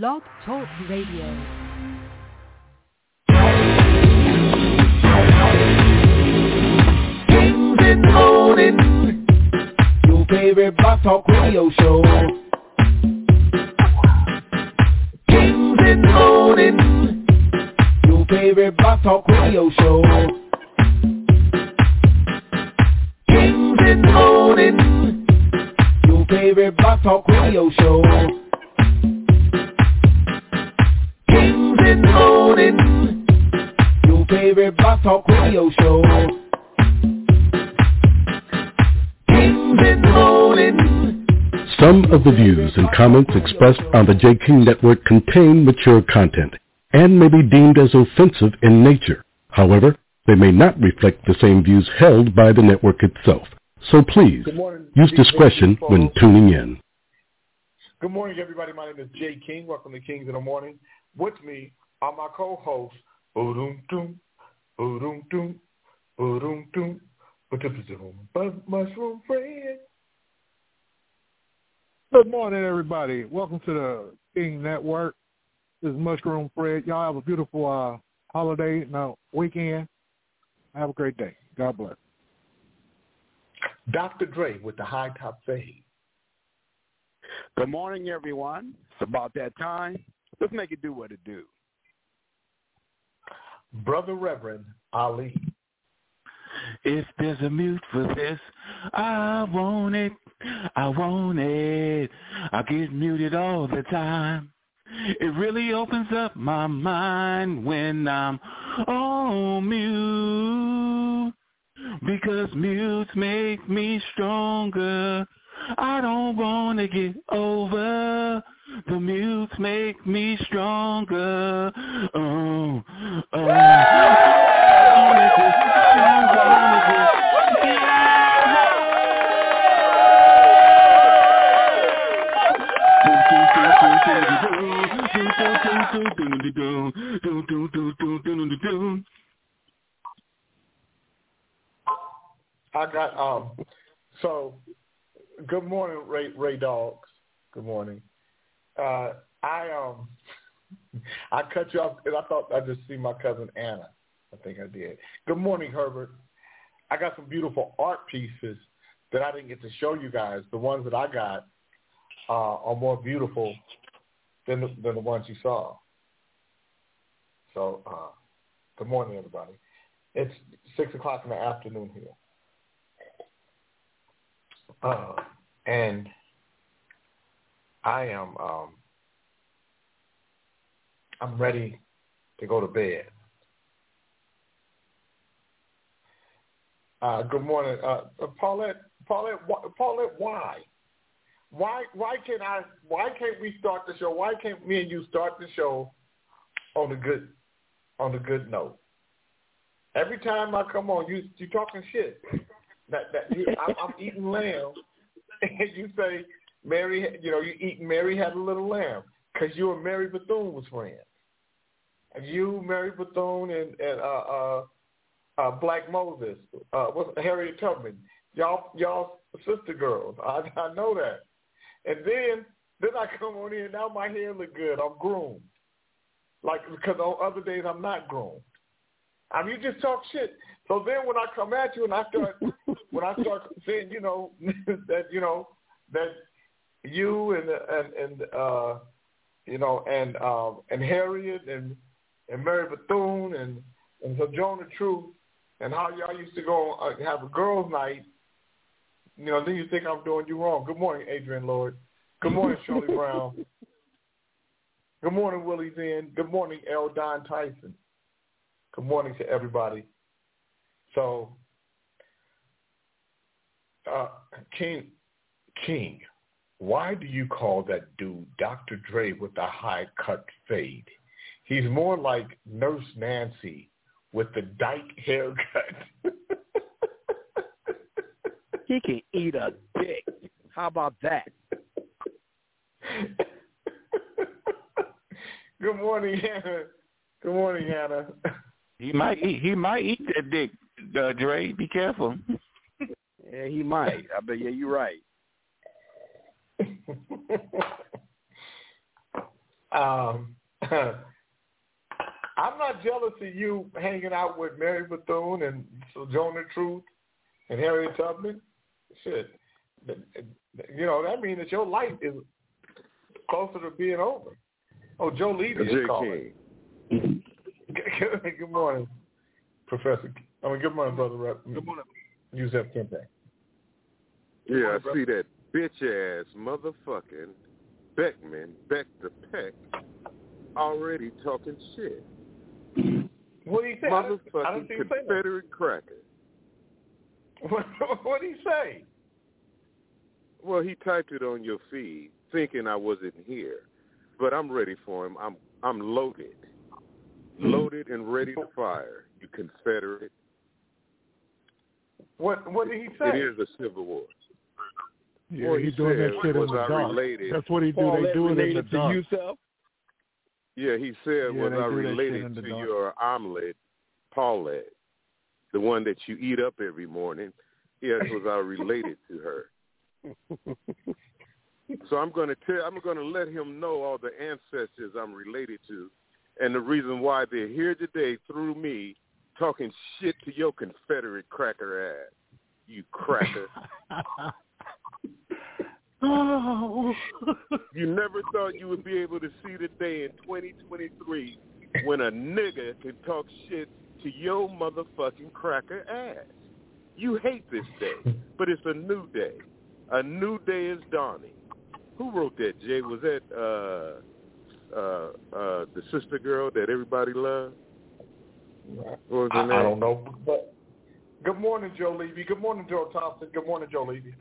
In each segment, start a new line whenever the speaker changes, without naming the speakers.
Blog Talk Radio.
Morning. Your favorite Blog Talk Radio show. Kings in the morning. Your favorite Blog Talk Radio show. Kings in the morning. Your favorite Blog Talk Radio show. Morning. Your favorite Blog Talk Radio show. In the morning.
Some of the views and comments expressed on the J. King Network contain mature content and may be deemed as offensive in nature. However, they may not reflect the same views held by the network itself. So please, use discretion when tuning in.
Good morning, everybody. My name is Jay King. Welcome to Kings in the Morning. With me are my co-hosts, Boom Doom, Boom Doom, Boom Doom, But Mushroom Fred.
Good morning, everybody. Welcome to the King Network. This is Mushroom Fred. Y'all have a beautiful uh, holiday, no weekend. Have a great day. God bless.
Dr. Dre with the high top fade.
Good morning, everyone. It's about that time. Let's make it do what it do.
Brother Reverend Ali.
If there's a mute for this, I want it. I want it. I get muted all the time. It really opens up my mind when I'm on mute. Because mutes make me stronger. I don't want to get over. The mutes make me stronger. Oh, oh. I
got um. So, good morning, Ray Ray Dogs. Good morning. Uh, I um, I cut you off because I thought I just see my cousin Anna. I think I did. Good morning, Herbert. I got some beautiful art pieces that I didn't get to show you guys. The ones that I got uh, are more beautiful than the, than the ones you saw. So, uh, good morning, everybody. It's six o'clock in the afternoon here. Uh, and I am um, I'm ready to go to bed. Uh, good morning, uh, uh, Paulette. Paulette, Paulette, why? Why? Why can't I? Why can't we start the show? Why can't me and you start the show on a good on a good note? Every time I come on, you you talking shit. That that you, I'm, I'm eating lamb, and you say Mary, you know, you eat Mary had a little lamb because you and Mary Bethune was friends. And you, Mary Bethune, and and uh, uh, uh, Black Moses, uh, what's Harriet Tubman, y'all y'all sister girls. I I know that. And then then I come on in. Now my hair look good. I'm groomed. Like because on other days I'm not groomed. I mean, you just talk shit. So then when I come at you and I start when I start saying, you know, that you know that you and and and uh, you know and um, and Harriet and and Mary Bethune and and Sojourner Truth and how y'all used to go uh, have a girls' night. You know, then you think I'm doing you wrong. Good morning, Adrian Lord. Good morning, Shirley Brown. Good morning, Willie Zen. Good morning, L. Don Tyson. Good morning to everybody. So, uh, King, King, why do you call that dude Dr. Dre with the high cut fade? He's more like Nurse Nancy with the dyke haircut.
He can eat a dick. How about that?
Good morning, Hannah. Good morning, Hannah.
He might eat. He might eat that dick, uh, Dre. Be careful.
Yeah, he might. I bet. Yeah, you're right.
Um, I'm not jealous of you hanging out with Mary Bethune and Sojourner Truth and Harriet Tubman. Shit, you know that means that your life is closer to being over. Oh, Joe Levy is calling. good morning, Professor. I mean, good morning, brother. Good morning, Yusef Kente.
Yeah, I see that bitch ass motherfucking Beckman, Beck the Peck, already talking shit.
What did he say?
Motherfucking Confederate cracker.
What, what did he say?
Well, he typed it on your feed, thinking I wasn't here, but I'm ready for him. I'm I'm loaded, loaded and ready to fire. You Confederate.
What what did he say?
It is a civil war.
Yeah,
well,
he's
he
doing that
said,
shit in
was
the
I
dark.
related?
That's what he do.
Paul,
they do it in the
related to
dark.
yourself?
Yeah, he said,
Yeah,
was I
do that shit
related to
dark.
your omelet, Paulette, the one that you eat up every morning? Yes, was I related to her? So I'm going to tell, I'm going to let him know all the ancestors I'm related to, and the reason why they're here today through me, talking shit to your Confederate cracker ass, you cracker.
Oh.
You never thought you would be able to see the day in 2023 when a nigga can talk shit to your motherfucking cracker ass. You hate this day, but it's a new day. A new day is dawning. Who wrote that, Jay? Was that uh, uh, uh, the sister girl that everybody loved? What was her
I. I don't know. But good morning, Joe Levy. Good morning, Joe Thompson. Good morning, Joe Levy.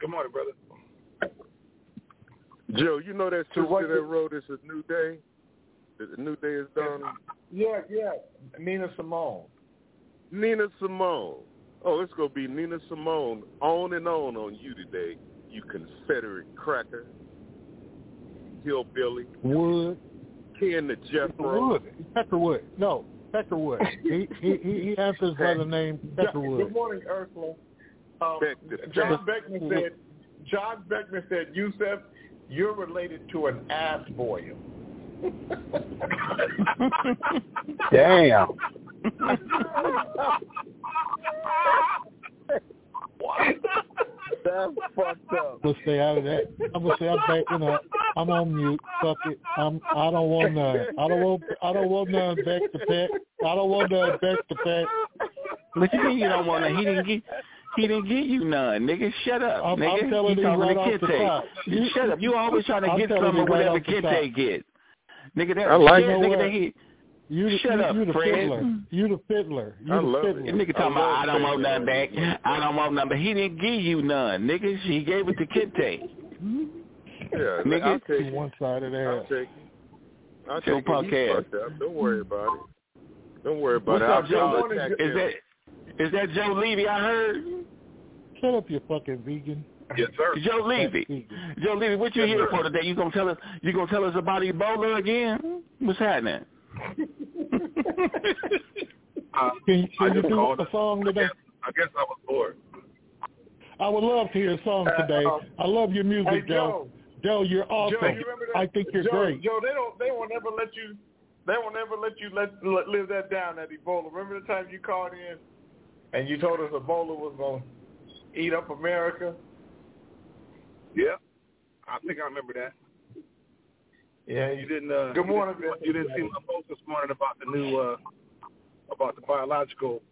Good morning, brother.
Joe, you know that
So
sister
what
that wrote "It's a New Day"? That The new day is done.
Yeah, yeah. Nina Simone.
Nina Simone. Oh, it's gonna be Nina Simone on and on on you today, you Confederate cracker, hillbilly,
Wood.
kin to Jethro.
Wood. Peckerwood. No, Peckerwood. he, he he he answers by the name
Pecker
Wood.
Good morning, Ursula. Um,
Beck the
John Beckman said. John Beckman said, Yusef, you're related to an ass boil.
Damn. That's fucked up.
I'm gonna stay out of that. I'm gonna say I'm backing up. I'm on mute. Fuck it. I'm. I don't want none. I don't want. I don't want none back to pet. I don't want none back to pet.
What you mean you don't want none? He didn't get he didn't give you none, nigga. Shut up,
I'm-
nigga.
I'm telling
you
you
talking
right
to
off the top.
You shut up. You always trying to
I'm
get
telling
some
you
of whatever
off the top.
Get. Nigga, that
I like
shit, nigga,
You know
that he
You the,
Shut
you,
up,
you the
Fred.
fiddler. You the fiddler. You
I
the
love it.
fiddler.
This nigga talking
I
about I don't want
Kente.
nothing back. I don't want nothing, but he didn't give you none, nigga. He gave it to Kente.
Yeah,
Nigga.
I'll take
one side of the
I'll take it. I'll
Joe
take it. He's
Podcast.
Don't worry about it. Don't worry about
What's
it.
up,
I'll,
Joe? Is
him.
that is that Joe Levy? I heard.
Shut up, you fucking vegan.
Yes, sir.
Joe Levy.
Vegan.
Joe Levy, what you here for today? You gonna tell us? You gonna tell us about Ebola again? What's happening?
Um, can,
I
can you do a song today?
I guess I was bored.
I would love to hear a song uh, today. Um, I love your music,
Hey,
Joe.
Joe.
Joe, you're awesome.
Joe, you remember that?
I think you're
Joe,
great.
Joe, they don't. They will never let you. They will never let you let, let live that down. That Ebola. Remember the time you called in and you told us Ebola was going to eat up America?
Yeah, I think I remember that.
Yeah.
You didn't. Uh,
Good morning,
You didn't, you didn't see my post this morning about the new, uh, about the biological,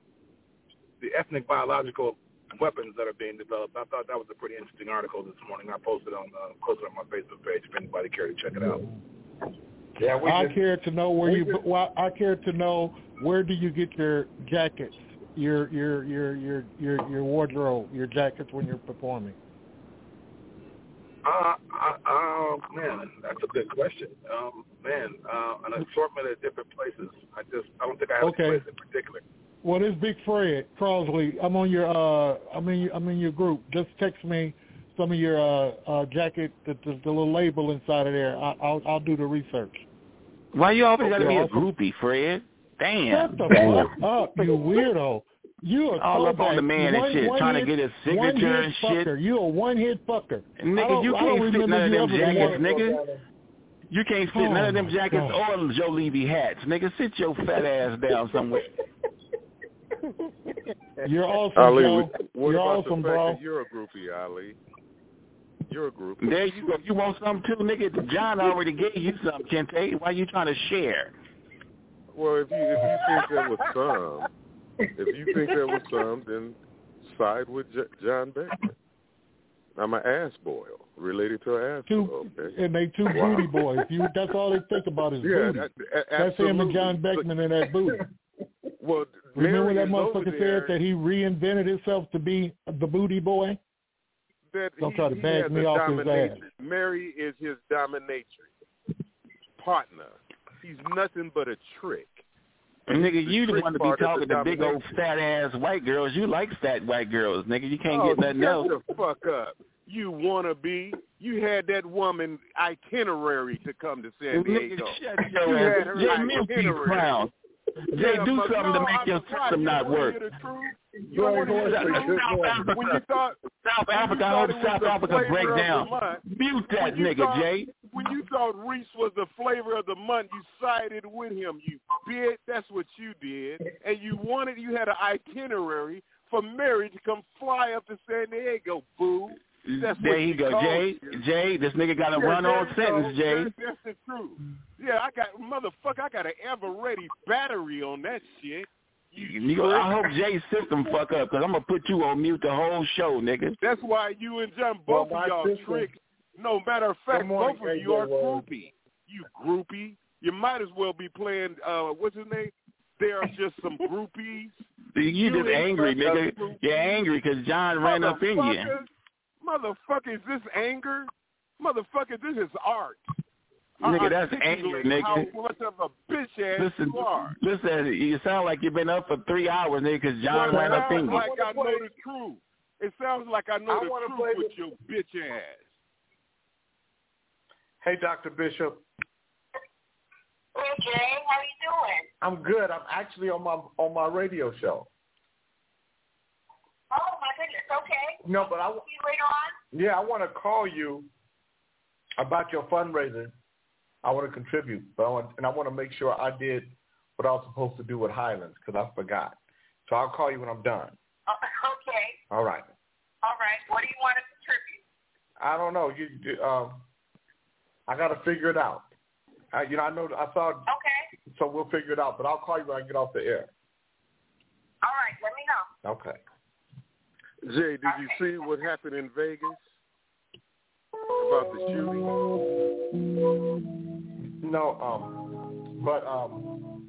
the ethnic biological weapons that are being developed. I thought that was a pretty interesting article this morning. I posted on uh, posted on my Facebook page if anybody cared to check it out.
Yeah. We
I
just,
care to know where you.
just-
Well, I care to know where do you get your jackets, your your your your your your wardrobe, your jackets when you're performing.
Uh, I, uh, man, that's a good question. Um, man, uh, an assortment of different places. I just, I don't think I have
Okay.
a place in particular.
Well, this Big Fred Crosley, I'm on your uh, I'm in I'm in your group. Just text me some of your uh, uh jacket, the, the, the little label inside of there. I, I'll I'll do the research.
Why you always gotta be a groupie, Fred? Damn.
Shut the fuck up, you weirdo. You are
All up on the man and shit, trying to get his signature and shit.
fucker. You a one hit fucker.
Nigga, you can't fit none of them jackets, nigga. You can't fit
Oh,
none of them jackets
God.
or Joe Levy hats. Nigga, sit your fat ass down somewhere.
You're awesome,
Ali,
Joe.
what
You're
about
awesome,
the fact
bro.
that you're a groupie, Ali? You're a groupie.
There you go. You want something too, nigga? John already gave you something, Kente. Why you trying to share?
Well, if you if you think there was some, if you think there was some, then side with J- John Beckman. I'm an ass boil related to an ass
Two,
boil. Okay.
and they two
Wow.
booty boys. You, that's all they think about is
Yeah,
booty.
that, a-
That's him and. John Beckman and that booty.
Well,
Remember
Mary
that motherfucker said that he reinvented himself to be the booty boy?
that
Don't
he,
try to bag me off his ass.
Mary is his dominatrix partner. He's nothing but a trick.
And Nigga, you the one to be talking to big old fat ass white girls. You like fat white girls, nigga. You can't
oh,
get nothing
shut
else.
the fuck up. You wanna be? You had that woman itinerary to come to San
Nigga,
Diego.
shut
You
your
had
ass.
her
Jay, milk these
itinerary.
clowns. Jay, do something to make your system not work.
hear the truth? You
Go
don't
ahead,
wanna hear
go
the
ahead,
truth?
go ahead.
When you thought
South Africa, I
it was
South Africa break down. Mute that nigga,
thought-
Jay.
when you thought Reese was the flavor of the month, you sided with him. You bitch. That's what you did, and you wanted. You had an itinerary for Mary to come fly up to San Diego. Boo. That's
there you go, Jay.
you.
Jay, this nigga got a
Yeah,
run-on
there you go.
sentence, Jay.
That- that's the truth. Yeah, I got motherfucker. I got an ever-ready battery on that shit. You
Nigga, I hope Jay's system fuck up, because I'm going to put you on mute the whole show, nigga.
That's why you and John, both
my
of y'all
sister-
tricks. No matter of fact,
morning,
both of you are
AJ
groupie. You groupie. You might as well be playing. uh What's his name? They are just some groupies.
You,
You
just angry, nigga.
groupie.
You're angry because John ran up in you.
Motherfucker, Motherfucker, is this anger? Motherfucker, this is art.
Nigga,
uh-uh,
that's
articulate
anger,
How
nigga.
much of a bitch ass
Listen,
you are.
listen, you sound like you've been up for three hours, nigga, because John
Well,
ran
it
up in
sounds
you.
like I know the truth. It sounds like I know
I
the
wanna
truth
play
with
the-
your bitch ass.
Hey, Dr. Bishop.
Hey Jay, how you doing?
I'm good. I'm actually on my on my radio show.
Oh my goodness. Okay.
No, but I
See you later on.
yeah, I want to call you about your fundraising. I want to contribute, but I want and I want to make sure I did what I was supposed to do with Highlands because I forgot. So I'll call you when I'm done.
Uh, okay.
All right.
All right. What do you want to contribute?
I don't know. You, you um, I got to figure it out. I, you know, I know I saw.
Okay.
So we'll figure it out. But I'll call you when I get off the air.
All right. Let me know.
Okay.
Jay, did you see what happened in Vegas about the shooting?
No, um, but um,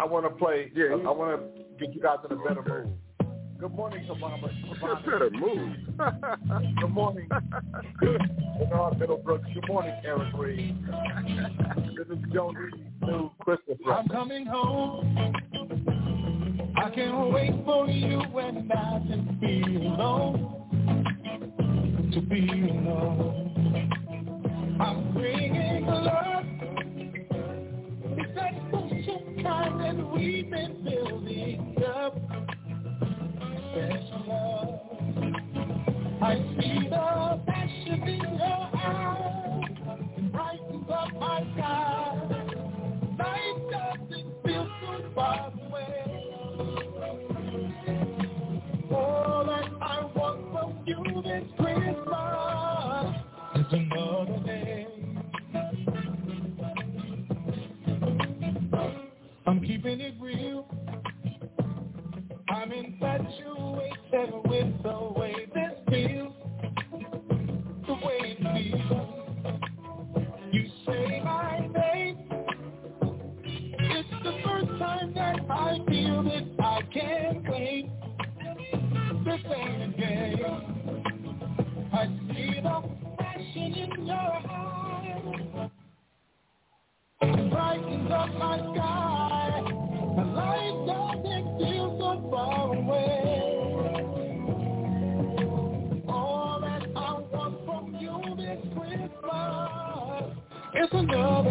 I want to play.
Yeah,
I want to get you guys in a better mood. Good morning, Obama.
Just better move.
Good morning, Bernard Middlebrooks. Good morning, Eric Reed. This is Joe new Christmas
I'm coming home. I can't wait for you and I to be alone. To be alone. I'm bringing love. It's that we've been building up. Special. I see the passion in your eyes. Brightens up my sky. Life doesn't feel so far away. All that I want from you this keeping it real. I'm infatuated with the way this feels, the way it feels. You say my name. It's the first time that I feel that I can claim this ain't a game. I see the passion in your eyes. Brightens up my sky.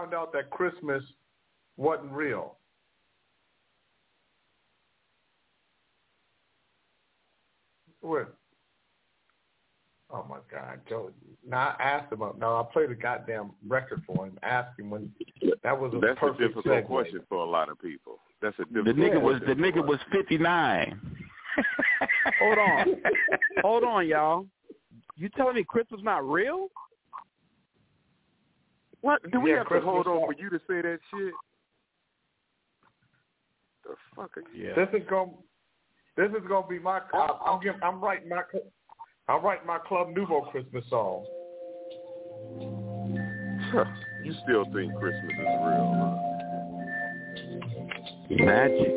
found out that Christmas wasn't real? Where? Oh my God, Joe! Now I asked him. Uh, now I played a goddamn record for him. Asked him when that was a
That's a
perfect
difficult
segue.
question for a lot of people. That's a difficult.
The
difficult
nigga was the nigga was fifty nine.
Hold on. Hold on, y'all. You telling me Christmas not real?
What? Do we
Yeah,
have
Christmas
to hold on for you to say that shit? The fuck are you?
This is gonna. This is going to be my. I, I'm giving, I'm writing my. I'm writing my Club Nouveau Christmas song.
you still think Christmas is real? Huh?
Magic.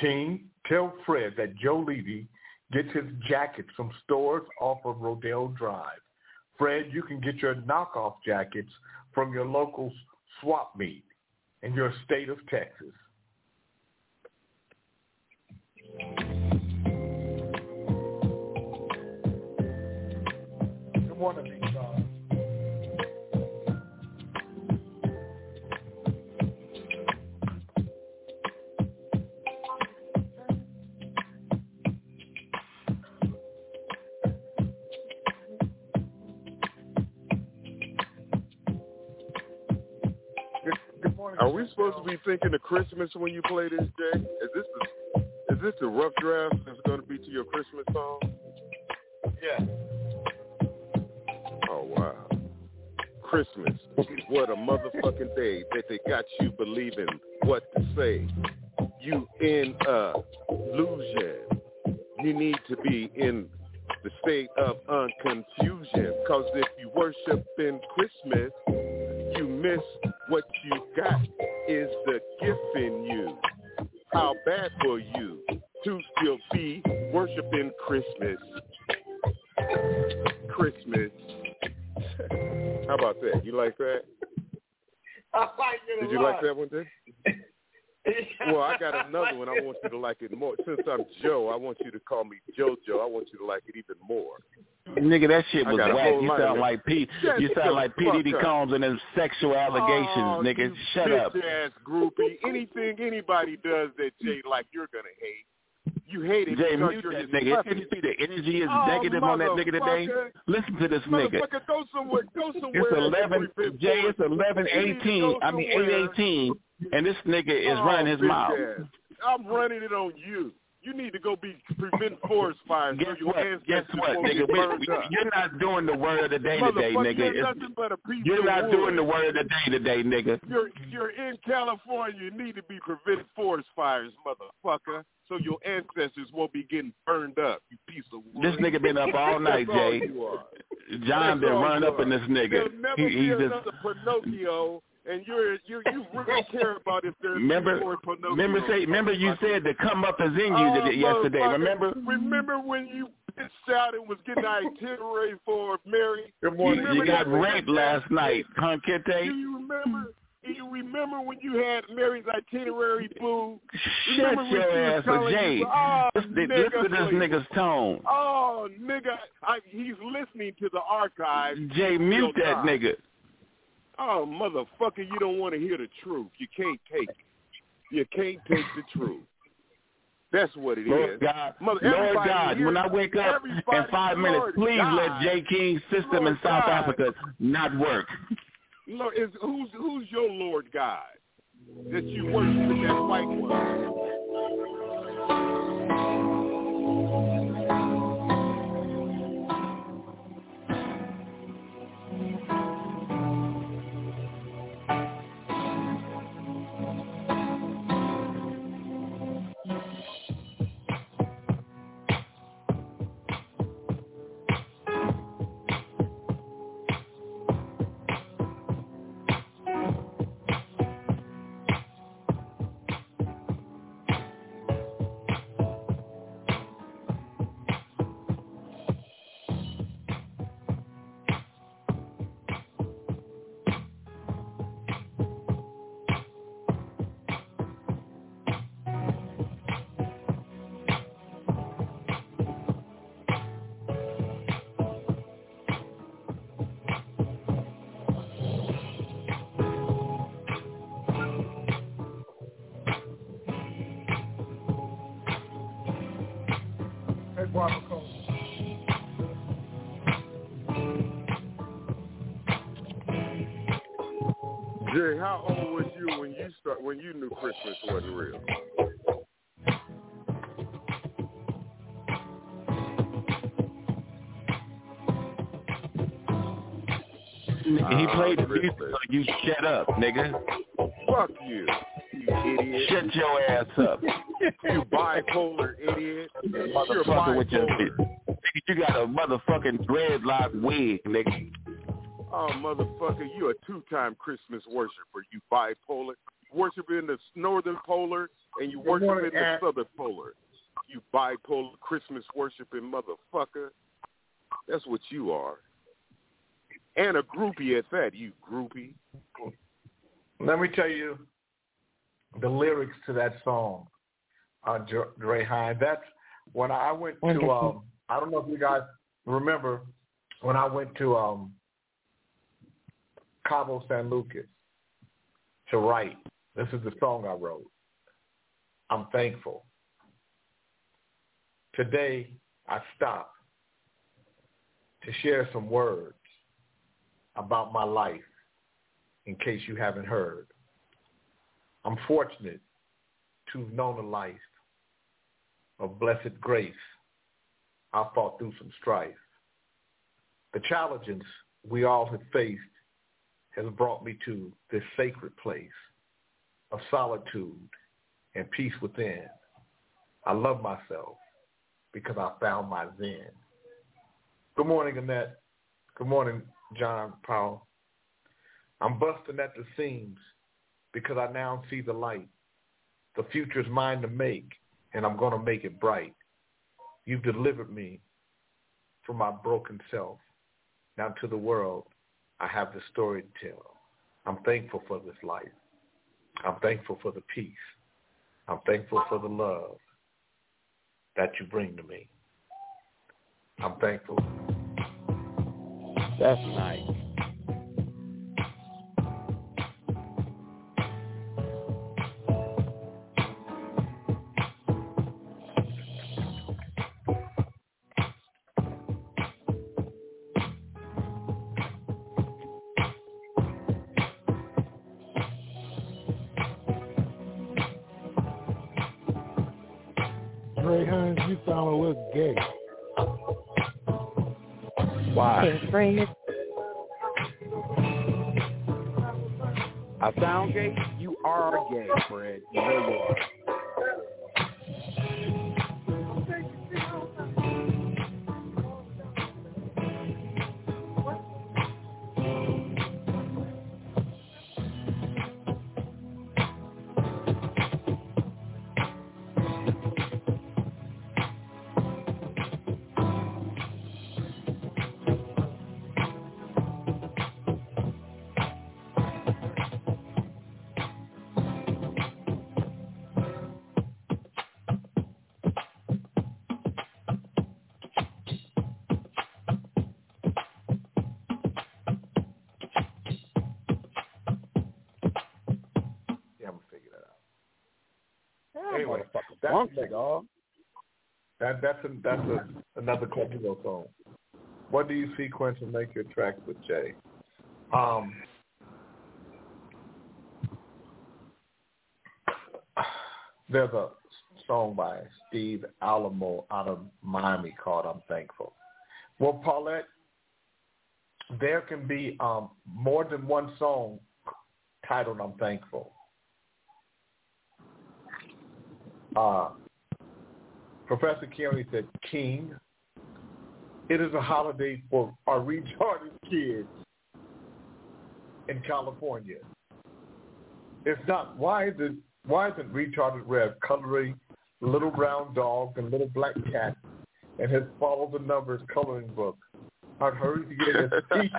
King, tell Fred that Joe Levy gets his jackets from stores off of Rodeo Drive. Fred, you can get your knockoff jackets from your local swap meet in your state of Texas. Good morning,
Are we supposed to be thinking of Christmas when you play this, Jay? Is this the, is this the rough draft that's going to be to your Christmas song?
Yeah.
Oh wow. Christmas. What a motherfucking day that they got you believing what to say. You in a illusion. You need to be in the state of unconfusion. Cause if you worship in Christmas, you miss what you got is the gift in you. How bad for you to still be worshiping Christmas. Christmas. How about that? You like that?
I like it
Did you
lot.
like that one, Jay? Well, I got another one. I want you to like it more. Since I'm Joe, I want you to call me JoJo. I want you to like it even more.
Nigga, that shit was whack. You sound like P.
Shut
You sound like P Diddy. Combs and them sexual allegations,
Oh,
nigga. Shut up.
ass groupie. Anything anybody does that Jay like, you're gonna hate. You hate it
Jay,
because you're
that nigga.
puppet.
You see the energy is
Oh,
negative on that nigga today? Listen to this nigga.
Go somewhere. Go somewhere.
It's eleven. Jay, it's eleven
You need to
eighteen. I mean eight eighteen, and this nigga is
Oh,
running his mouth.
ass. I'm running it on you. You need to go be prevent forest fires
Guess
your
what? Guess what, nigga? We-
burned
we-
up.
You're not doing the word of the day today, nigga.
you're
It's-
nothing but a piece
You're not doing the word of the day today, nigga.
You're you're in California. You need to be preventing forest fires, motherfucker, so your ancestors won't be getting burned up. You piece of wood.
This nigga been up all night,
all
Jay. John
That's
been running up in this nigga.
There'll never
He,
be
he just
Pinocchio, and you're you you really care about if there's
remember.
more Pinocchio.
Remember, say, remember you said the come up is in you
Oh,
today- yesterday. Remember?
Remember when you bitched out and was getting itinerary for Mary?
Good
You,
morning.
you got raped last night, huh,
Do you remember? Do you remember when you had Mary's itinerary, boo?
Shut
Remember when
your
was
ass up,
telling
Jay.
you, oh,
Listen,
nigga,
listen to this nigga's tone.
Oh, nigga, I, he's listening to the archive.
Jay, mute that
time.
nigga.
Oh, motherfucker, you don't want to hear the truth. You can't take it. You can't take the truth. That's what it is.
Lord God,
Mother-
Lord God,
here-
when I wake up in five minutes,
Lord
please
God.
let J. King's system in South
God.
Africa not work.
Lord, is who's who's your Lord God that you worship in that white one? Start when you knew Christmas wasn't real?
He
Ah,
played the music, so you shut up, nigga.
Fuck you, you idiot.
Shut your ass up.
you bipolar idiot.
Motherfucker with your nigga, you got a motherfucking dreadlock wig, nigga.
Oh, motherfucker, you a two-time Christmas worshiper. You bipolar. You worship in the northern polar and you
Good
worship
morning,
in the
Ant.
southern polar. You bipolar Christmas worshiping motherfucker. That's what you are. And a groupie at that, you groupie.
Let me tell you the lyrics to that song, uh, Dre Hine. That's when I went to. Um, I don't know if you guys remember when I went to um, Cabo San Lucas to write. This is the song I wrote. I'm thankful. Today I stop to share some words about my life in case you haven't heard. I'm fortunate to have known a life of blessed grace. I fought through some strife. The challenges we all have faced has brought me to this sacred place of solitude and peace within. I love myself because I found my zen. Good morning, Annette. Good morning, John Powell. I'm busting at the seams because I now see the light. The future's mine to make, and I'm going to make it bright. You've delivered me from my broken self. Now to the world, I have the story to tell. I'm thankful for this life. I'm thankful for the peace. I'm thankful for the love that you bring to me. I'm thankful.
That's nice.
I sound gay? You are gay, Fred. Dog.
That that's a, that's a, another Quinto song. What do you sequence and make your tracks with Jay? Um, there's a song by Steve Alamo out of Miami called "I'm Thankful." Well, Paulette, there can be um, more than one song titled "I'm Thankful." Uh, Professor Keone said, King, it is a holiday for our retarded kids in California. If not, why is it why isn't retarded Rev coloring little brown dogs and little black cats and his follow the numbers coloring book? I'd heard he getting a C.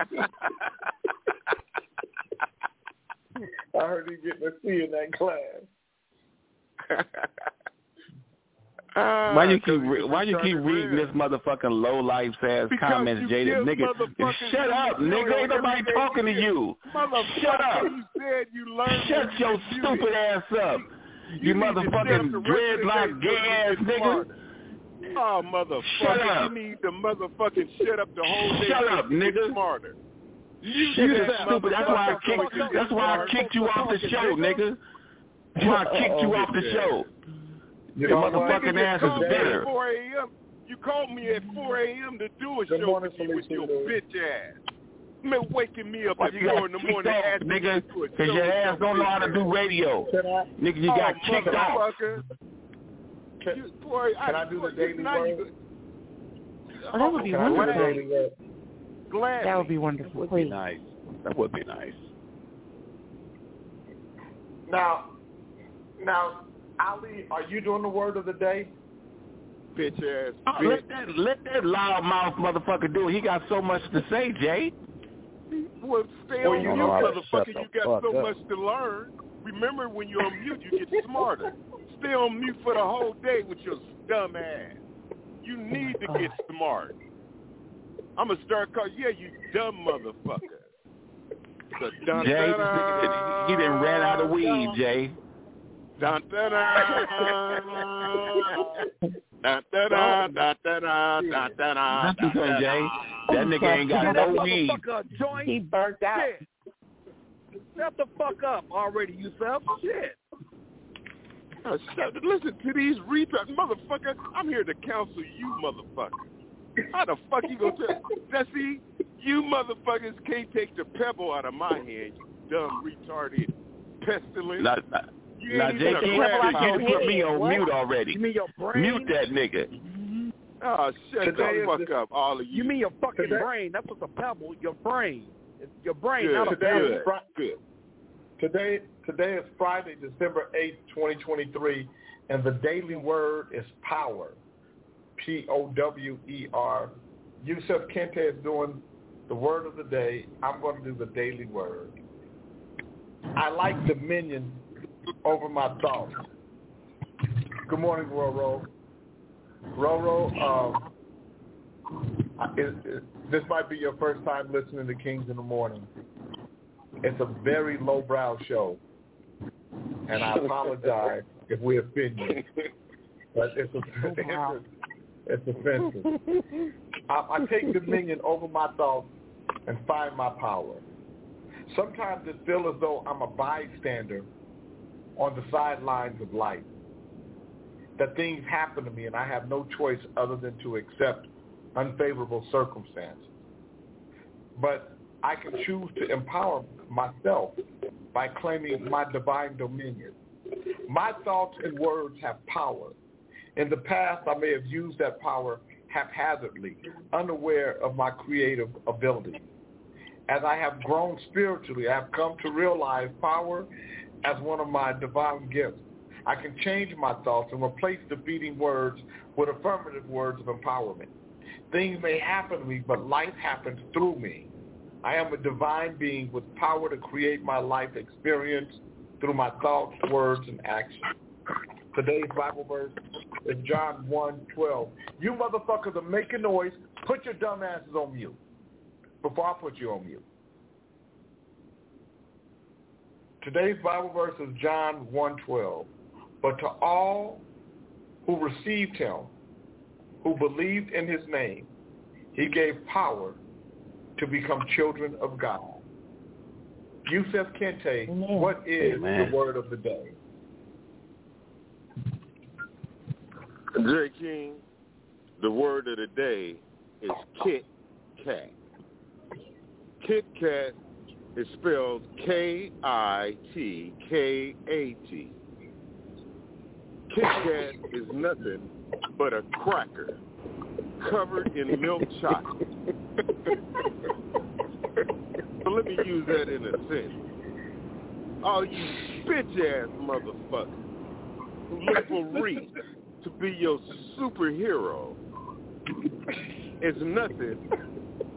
I heard he getting a C in that class.
Why you keep
Uh, 'cause
re-
you
why you keep reading
Rev.
this motherfucking low life ass comments, Jada? Nigga, shut up, nigga. Ain't nobody talking to
you
you.
Motherfucker,
Shut up.
you said you learned
Shut
when
your
you
stupid
muted.
ass up.
You
You
need
motherfucking
the rest of the day
dreadlock gay ass nigga.
Oh, motherfucker!
Shut up.
You need to motherfucking shut up the whole day.
Shut up, nigga.
get Smarter.
You
shut
just
that
stupid. That's why I kicked.
up.
That's why I kicked you off the show, nigga. That's why I kicked you off the show.
You
Your
know
motherfucking
Nigga,
ass is
called
bitter.
4 a.m. You called me at 4 a.m. to do a
Good
show
morning,
with you with your bitch ass. Man, waking me up at 4 in the
kicked
morning
off,
asking me
nigga?
to do
Because your ass don't know how to do radio.
I,
Nigga, you got
oh,
kicked off.
motherfucker.
can,
You, boy,
can I do the
boy,
daily
now you
word?
Oh, that would be
Can I do the
wonderful.
daily?
Glad.
That would be wonderful.
That Would be nice. That would be nice.
Now, now, Ali, are you doing the word of the day?
bitch ass.
Oh,
bitch.
let that let that loud mouth motherfucker do it. He got so much to say, Jay.
Well, stay
Well,
on
you
mute,
know how to
motherfucker. You got so
fuck
much to learn. Remember, when you're on mute, you get smarter. Stay on mute for the whole day with your dumb ass. You oh need to get smart. I'm gonna start calling. Yeah, you dumb motherfucker.
Jay,
dun, dun,
he done ran out of weed, Jay.
Dun, dun,
Jay. That nigga ain't got no weed.
He burnt out.
Shit. Shut the fuck up already, yourself. Shit.
Oh, shut, listen to these retards, motherfucker. I'm here to counsel you, motherfucker. How the fuck you gonna tell? Now see, you motherfuckers can't take the pebble out of my hand, you dumb retarded pestilence.
Now, now,
You
now
ain't
Jay,
even a
you
grab
put me on
What?
mute already.
You mean your brain?
Mute that nigga. Mm-hmm.
Oh, shut
Today
the fuck
the-
up, all of you.
You mean your fucking
Today-
brain? That's what's a pebble. Your brain. It's your brain,
good,
not a pebble.
is
good, good.
Today, today is Friday, December eighth, 2023, and the daily word is power. P-O-W-E-R. Yusuf Kente is doing the word of the day. I'm going to do the daily word. I like dominion over my thoughts. Good morning, Roro. Roro, um, it, it, this might be your first time listening to Kings in the Morning. It's a very lowbrow show, and I apologize if we offend you, but it's, a, it's, a, it's offensive. I, I take dominion over my thoughts and find my power. Sometimes it feels as though I'm a bystander on the sidelines of life. That things happen to me and I have no choice other than to accept unfavorable circumstances. But I can choose to empower myself by claiming my divine dominion. My thoughts and words have power. In the past, I may have used that power haphazardly, unaware of my creative ability. As I have grown spiritually, I have come to realize power as one of my divine gifts. I can change my thoughts and replace defeating words with affirmative words of empowerment. Things may happen to me, but life happens through me. I am a divine being with power to create my life experience through my thoughts, words, and actions. Today's Bible verse is John 1:12. You motherfuckers are making noise. Put your dumb asses on mute before I put you on mute. Today's Bible verse is John 1:12. But to all who received him, who believed in his name, he gave power to become children of God. Yusef Kente,
Amen.
what is
Amen.
the word of the day?
J. King, the word of the day is Kit Kat. Kit Kat is spelled K-I-T-K-A-T. Kit Kat is nothing but a cracker covered in milk chocolate. so let me use that in a sentence. All you bitch-ass motherfuckers who look for Reese to be your superhero is nothing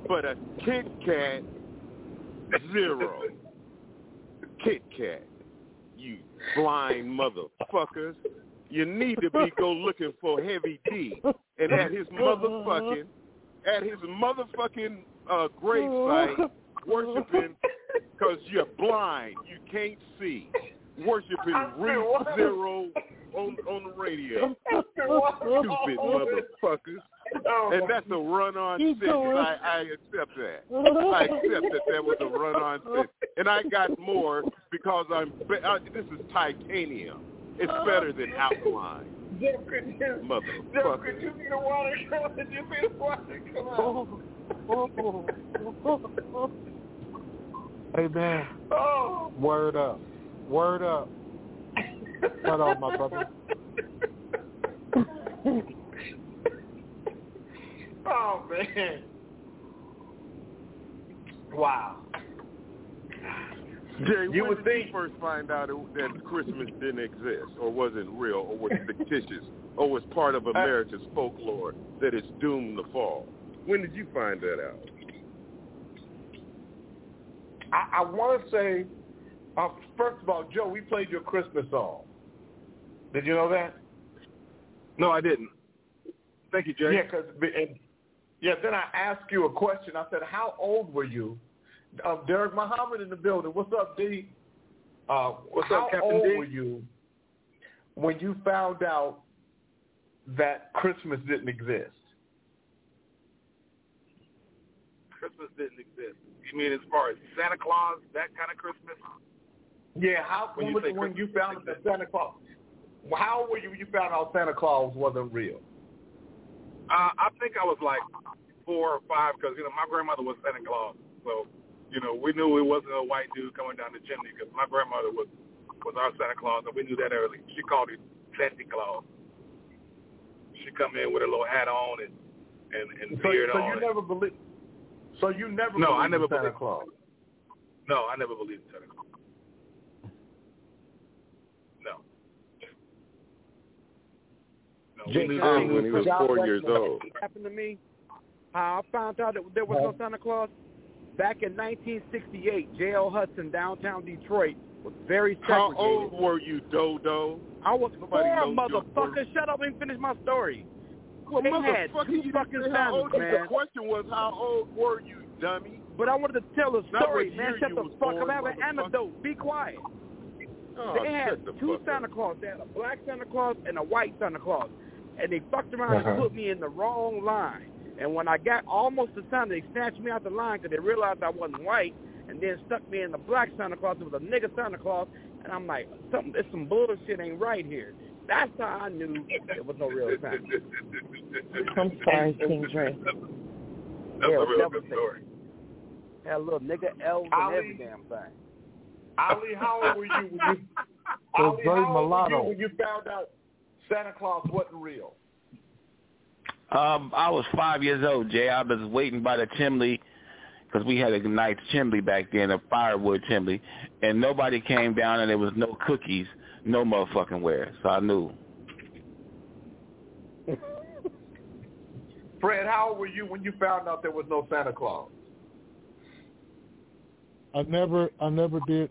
but a Kit Kat zero. Kit Kat, you blind motherfuckers. You need to be go looking for Heavy D and at his motherfucking at his motherfucking uh, gravesite worshiping because you're blind. You can't see. Worshiping Root Zero on on the radio. Stupid motherfuckers. And that's a run-on sentence. I, I accept that. I accept that that was a run-on sentence. And I got more because I'm. Be- uh, this is titanium. It's better than alkaline.
Jeff, could you, Jeff,
Motherfucker.
could you be the water come? Could you be the water come out?
Hey man,
Oh.
word up, word up. Right on, my brother.
oh man. Wow.
Jay,
You
when
would
did
think-
you first find out that Christmas didn't exist, or wasn't real, or was fictitious, or was part of uh, America's folklore that it's doomed to fall? When did you find that out?
I, I want to say, uh, first of all, Joe, we played your Christmas song. Did you know that?
No, I didn't. Thank you, Jay.
Yeah, because and, yeah. Then I asked you a question. I said, "How old were you?" Uh, Derek Muhammad in the building. What's up, D? Uh,
What's
how
up, Captain
old
D?
were you when you found out that Christmas didn't exist?
Christmas didn't exist. You mean as far as Santa Claus, that kind of Christmas?
Yeah, how
When
when,
you
was-
say
when you found out that Santa Claus? How were you you found out Santa Claus wasn't real?
Uh, I think I was like four or five because, you know, my grandmother was Santa Claus. So, you know, we knew it wasn't a white dude coming down the chimney because my grandmother was, was our Santa Claus, and we knew that early. She called it Santa Claus. She come in with a little hat on and, and, and
So,
beard
so
on.
you never believe. So you never
No, I never
Santa
believed-
Claus.
No, I never believed in Santa Claus. No. No, we
Jake
knew
when he was four
Wayne-
years old.
happened to me. How I found out that there was no Santa Claus back in 1968. J.L. Hudson, downtown Detroit, was very
How
segregated.
old were you, Dodo?
I was
Nobody
four,
knows your
motherfucker. Shut up and finish my story.
Well,
They had
motherfucker,
two
you didn't
fucking
say how
Santas, man.
The question was, how old were you, dummy?
But I wanted to tell a story, man. Shut the fuck up. I have an
motherfucker.
anecdote. Be quiet.
Oh,
they had
the
two Santa. Claus. They had a black Santa Claus and a white Santa Claus. And they fucked around
Uh-huh.
and put me in the wrong line. And when I got almost the time, they snatched me out the line because they realized I wasn't white and then stuck me in the black Santa Claus. It was a nigga Santa Claus. And I'm like, something, there's some bullshit ain't right here. That's how I knew it was no real Santa.
I'm sorry, King Dre.
That's
Yeah,
a real
that
good story.
Had a little nigga elves and every damn thing.
Ali, how old were you when you?
So
Ali,
Dre
how old were you when you found out Santa Claus wasn't real?
Um, I was five years old, Jay. I was waiting by the chimney because we had a nice chimney back then, a firewood chimney, and nobody came down, and there was no cookies, no motherfucking where. So I knew.
Fred, how old were you when you found out there was no Santa Claus?
I never, I never did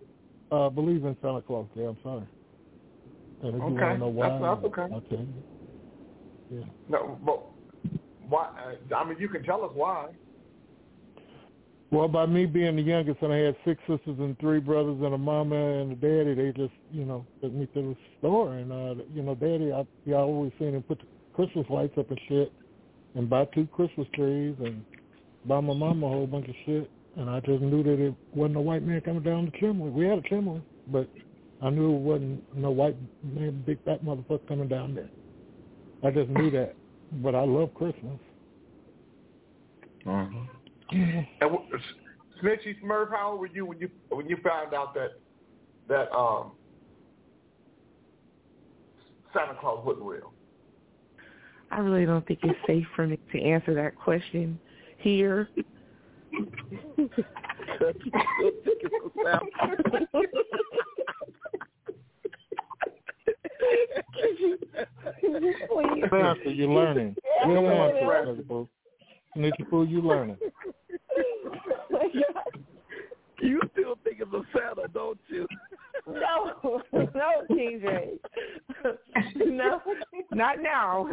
uh, believe in Santa Claus. Yeah, I'm sorry. If you
Okay,
want to know why,
that's- that's okay.
I'll tell you. Yeah.
No, but why? uh, I mean, you can tell us why.
Well, by me being the youngest, and I had six sisters and three brothers and a mama and a daddy, they just, you know, took me to the store. And, uh, you know, daddy, I, I always seen him put the Christmas lights up and shit and buy two Christmas trees and buy my mama a whole bunch of shit. And I just knew that it wasn't a white man coming down the chimney. We had a chimney, but I knew it wasn't no white man, big fat motherfucker coming down there. I just knew that. But I love Christmas.
And w- Snitchy Smurf, how old were you when you when you found out that that um Santa Claus wasn't real?
I really don't think it's safe for me to answer that question here. Please.
Samantha, you're learning. Good answer, Snitchy Pooh. Snitchy Pooh, you learning.
You still think it's a Santa, don't you?
No, no, King J. No, not now.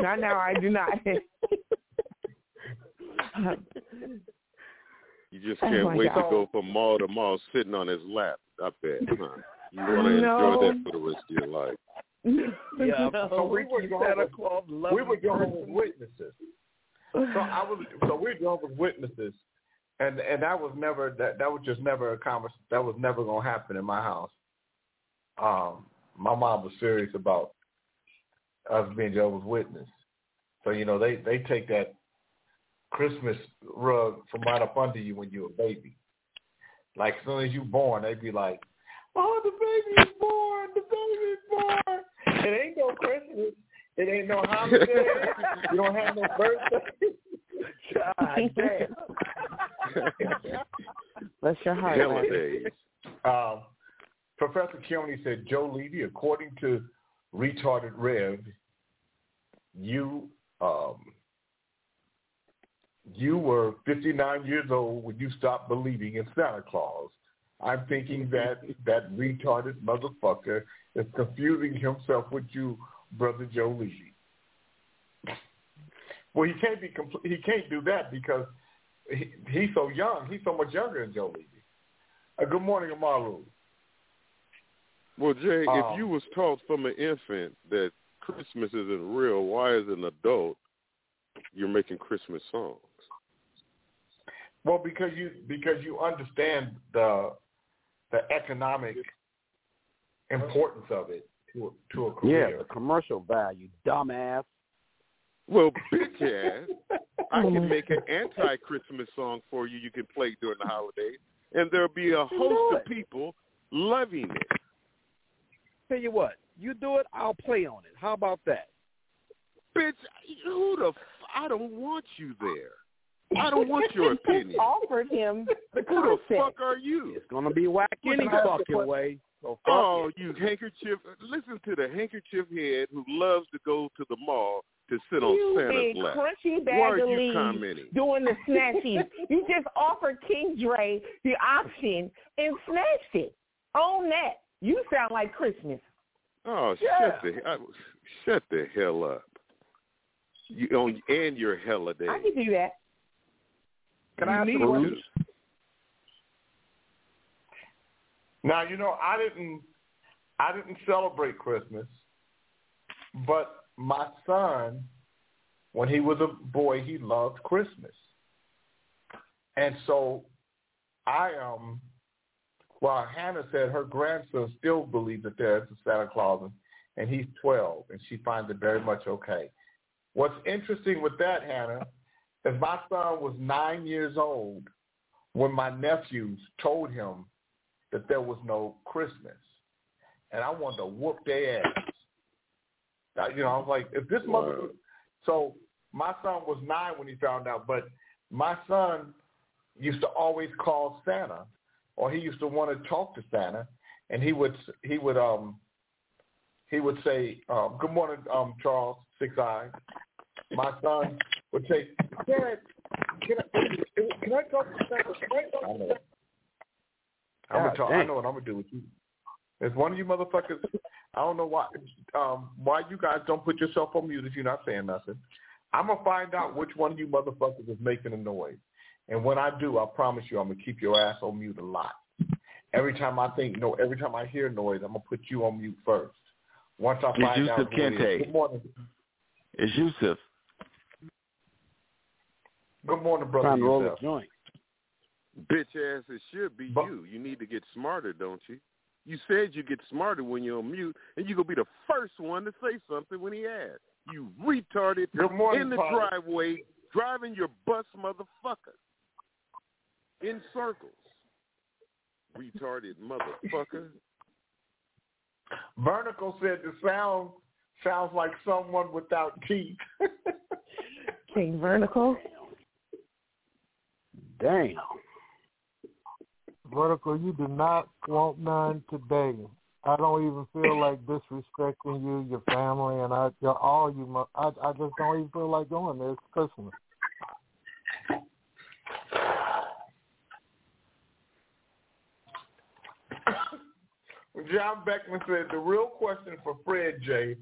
Not now. I do not.
You just
Oh,
can't
my
wait
God.
to go from mall to mall sitting on his lap. I bet. Huh? You want to
No.
enjoy that for the rest of your life.
Yeah,
no.
So we were
Ricky
Jehovah's-
Santa Claus
we were. Jehovah's Witnesses. So I was so we're Jehovah's Witnesses, and and that was never that that was just never a convers that was never gonna happen in my house. Um, my mom was serious about us being Jehovah's Witness, so you know they they take that Christmas rug from right up under you when you're a baby. Like as soon as you born, they'd be like, "Oh, the baby is born! The baby is born!" It ain't no Christmas. It ain't no holiday. you don't have no birthday.
God damn.
Bless your heart.
Hella
Larry.
days.
Um, Professor Keone said, Joe Levy, according to Retarded Rev, you um, you were 59 years old when you stopped believing in Santa Claus. I'm thinking that that retarded motherfucker is confusing himself with you, brother Joe Levy. Well, he can't be compl- he can't do that because he, he's so young. He's so much younger than Joe Levy. Uh, good morning, Amaru.
Well, Jay,
Um,
if you was taught from an infant that Christmas isn't real, why as an adult you're making Christmas songs?
Well, because you because you understand the the economic importance of it to a, to a
Yeah, the commercial value, dumbass.
Well, bitch ass, I can make an anti-Christmas song for you. You can play during the holidays, and there'll be a host of people loving it.
Tell you what, you do it, I'll play on it. How about that?
Bitch, who the? F- I don't want you there. I don't want your opinion.
offered him the
Who the
concept.
fuck are you?
It's gonna be whack any fucking way. So fuck
Oh,
it.
you handkerchief! Listen to the handkerchief head who loves to go to the mall to sit on
you
Santa's lap.
crunchy
Why are
bag of
you
leaves
commenting?
doing the snatchies. you just offered King Dre the option and snatched it. Own that. You sound like Christmas.
Oh,
Yeah.
shut the I, shut the hell up! You on and your holiday.
I can do that.
Can I ask
You
a
need to.
Now you know I didn't I didn't celebrate Christmas, but my son, when he was a boy, he loved Christmas, and so I um. Well, Hannah said her grandson still believes that there is a Santa Claus, and, and he's 12, and she finds it very much okay. What's interesting with that, Hannah, is my son was nine years old when my nephews told him that there was no Christmas, and I wanted to whoop their ass. Now, You know, I was like, if this mother.
Wow.
So my son was nine when he found out, but my son used to always call Santa, or he used to want to talk to Santa, and he would he would um he would say, um, "Good morning, um, Charles Six Eyes." My son would say, "Dad, can I can I talk to Santa? Can I talk to Santa?" I'm gonna
God
talk. I know what I'm gonna do with you. If one of you motherfuckers, I don't know why, um, why you guys don't put yourself on mute if you're not saying nothing. I'm gonna find out which one of you motherfuckers is making a noise, and when I do, I promise you, I'm gonna keep your ass on mute a lot. Every time I think no, every time I hear noise, I'm gonna put you on mute first. Once I
It's
find out
Yusuf
who it is.
Kente.
Good morning,
It's Yusuf.
Good morning, brother.
Trying to roll a joint.
Bitch ass, it should be
But-
you. You need to get smarter, don't you? You said you get smarter when you're on mute, and you gonna be the first one to say something when he asks. You retarded
Good morning,
in the
Father.
driveway, driving your bus, motherfucker, in circles. Retarded motherfucker.
Vertical said the sound sounds like someone without teeth.
King Vertical.
Damn.
Vertical, you do not want none today. I don't even feel like disrespecting you, your family, and I, your, all you. mo- I, I just don't even feel like going this It's Christmas.
John Beckman said the real question for Fred J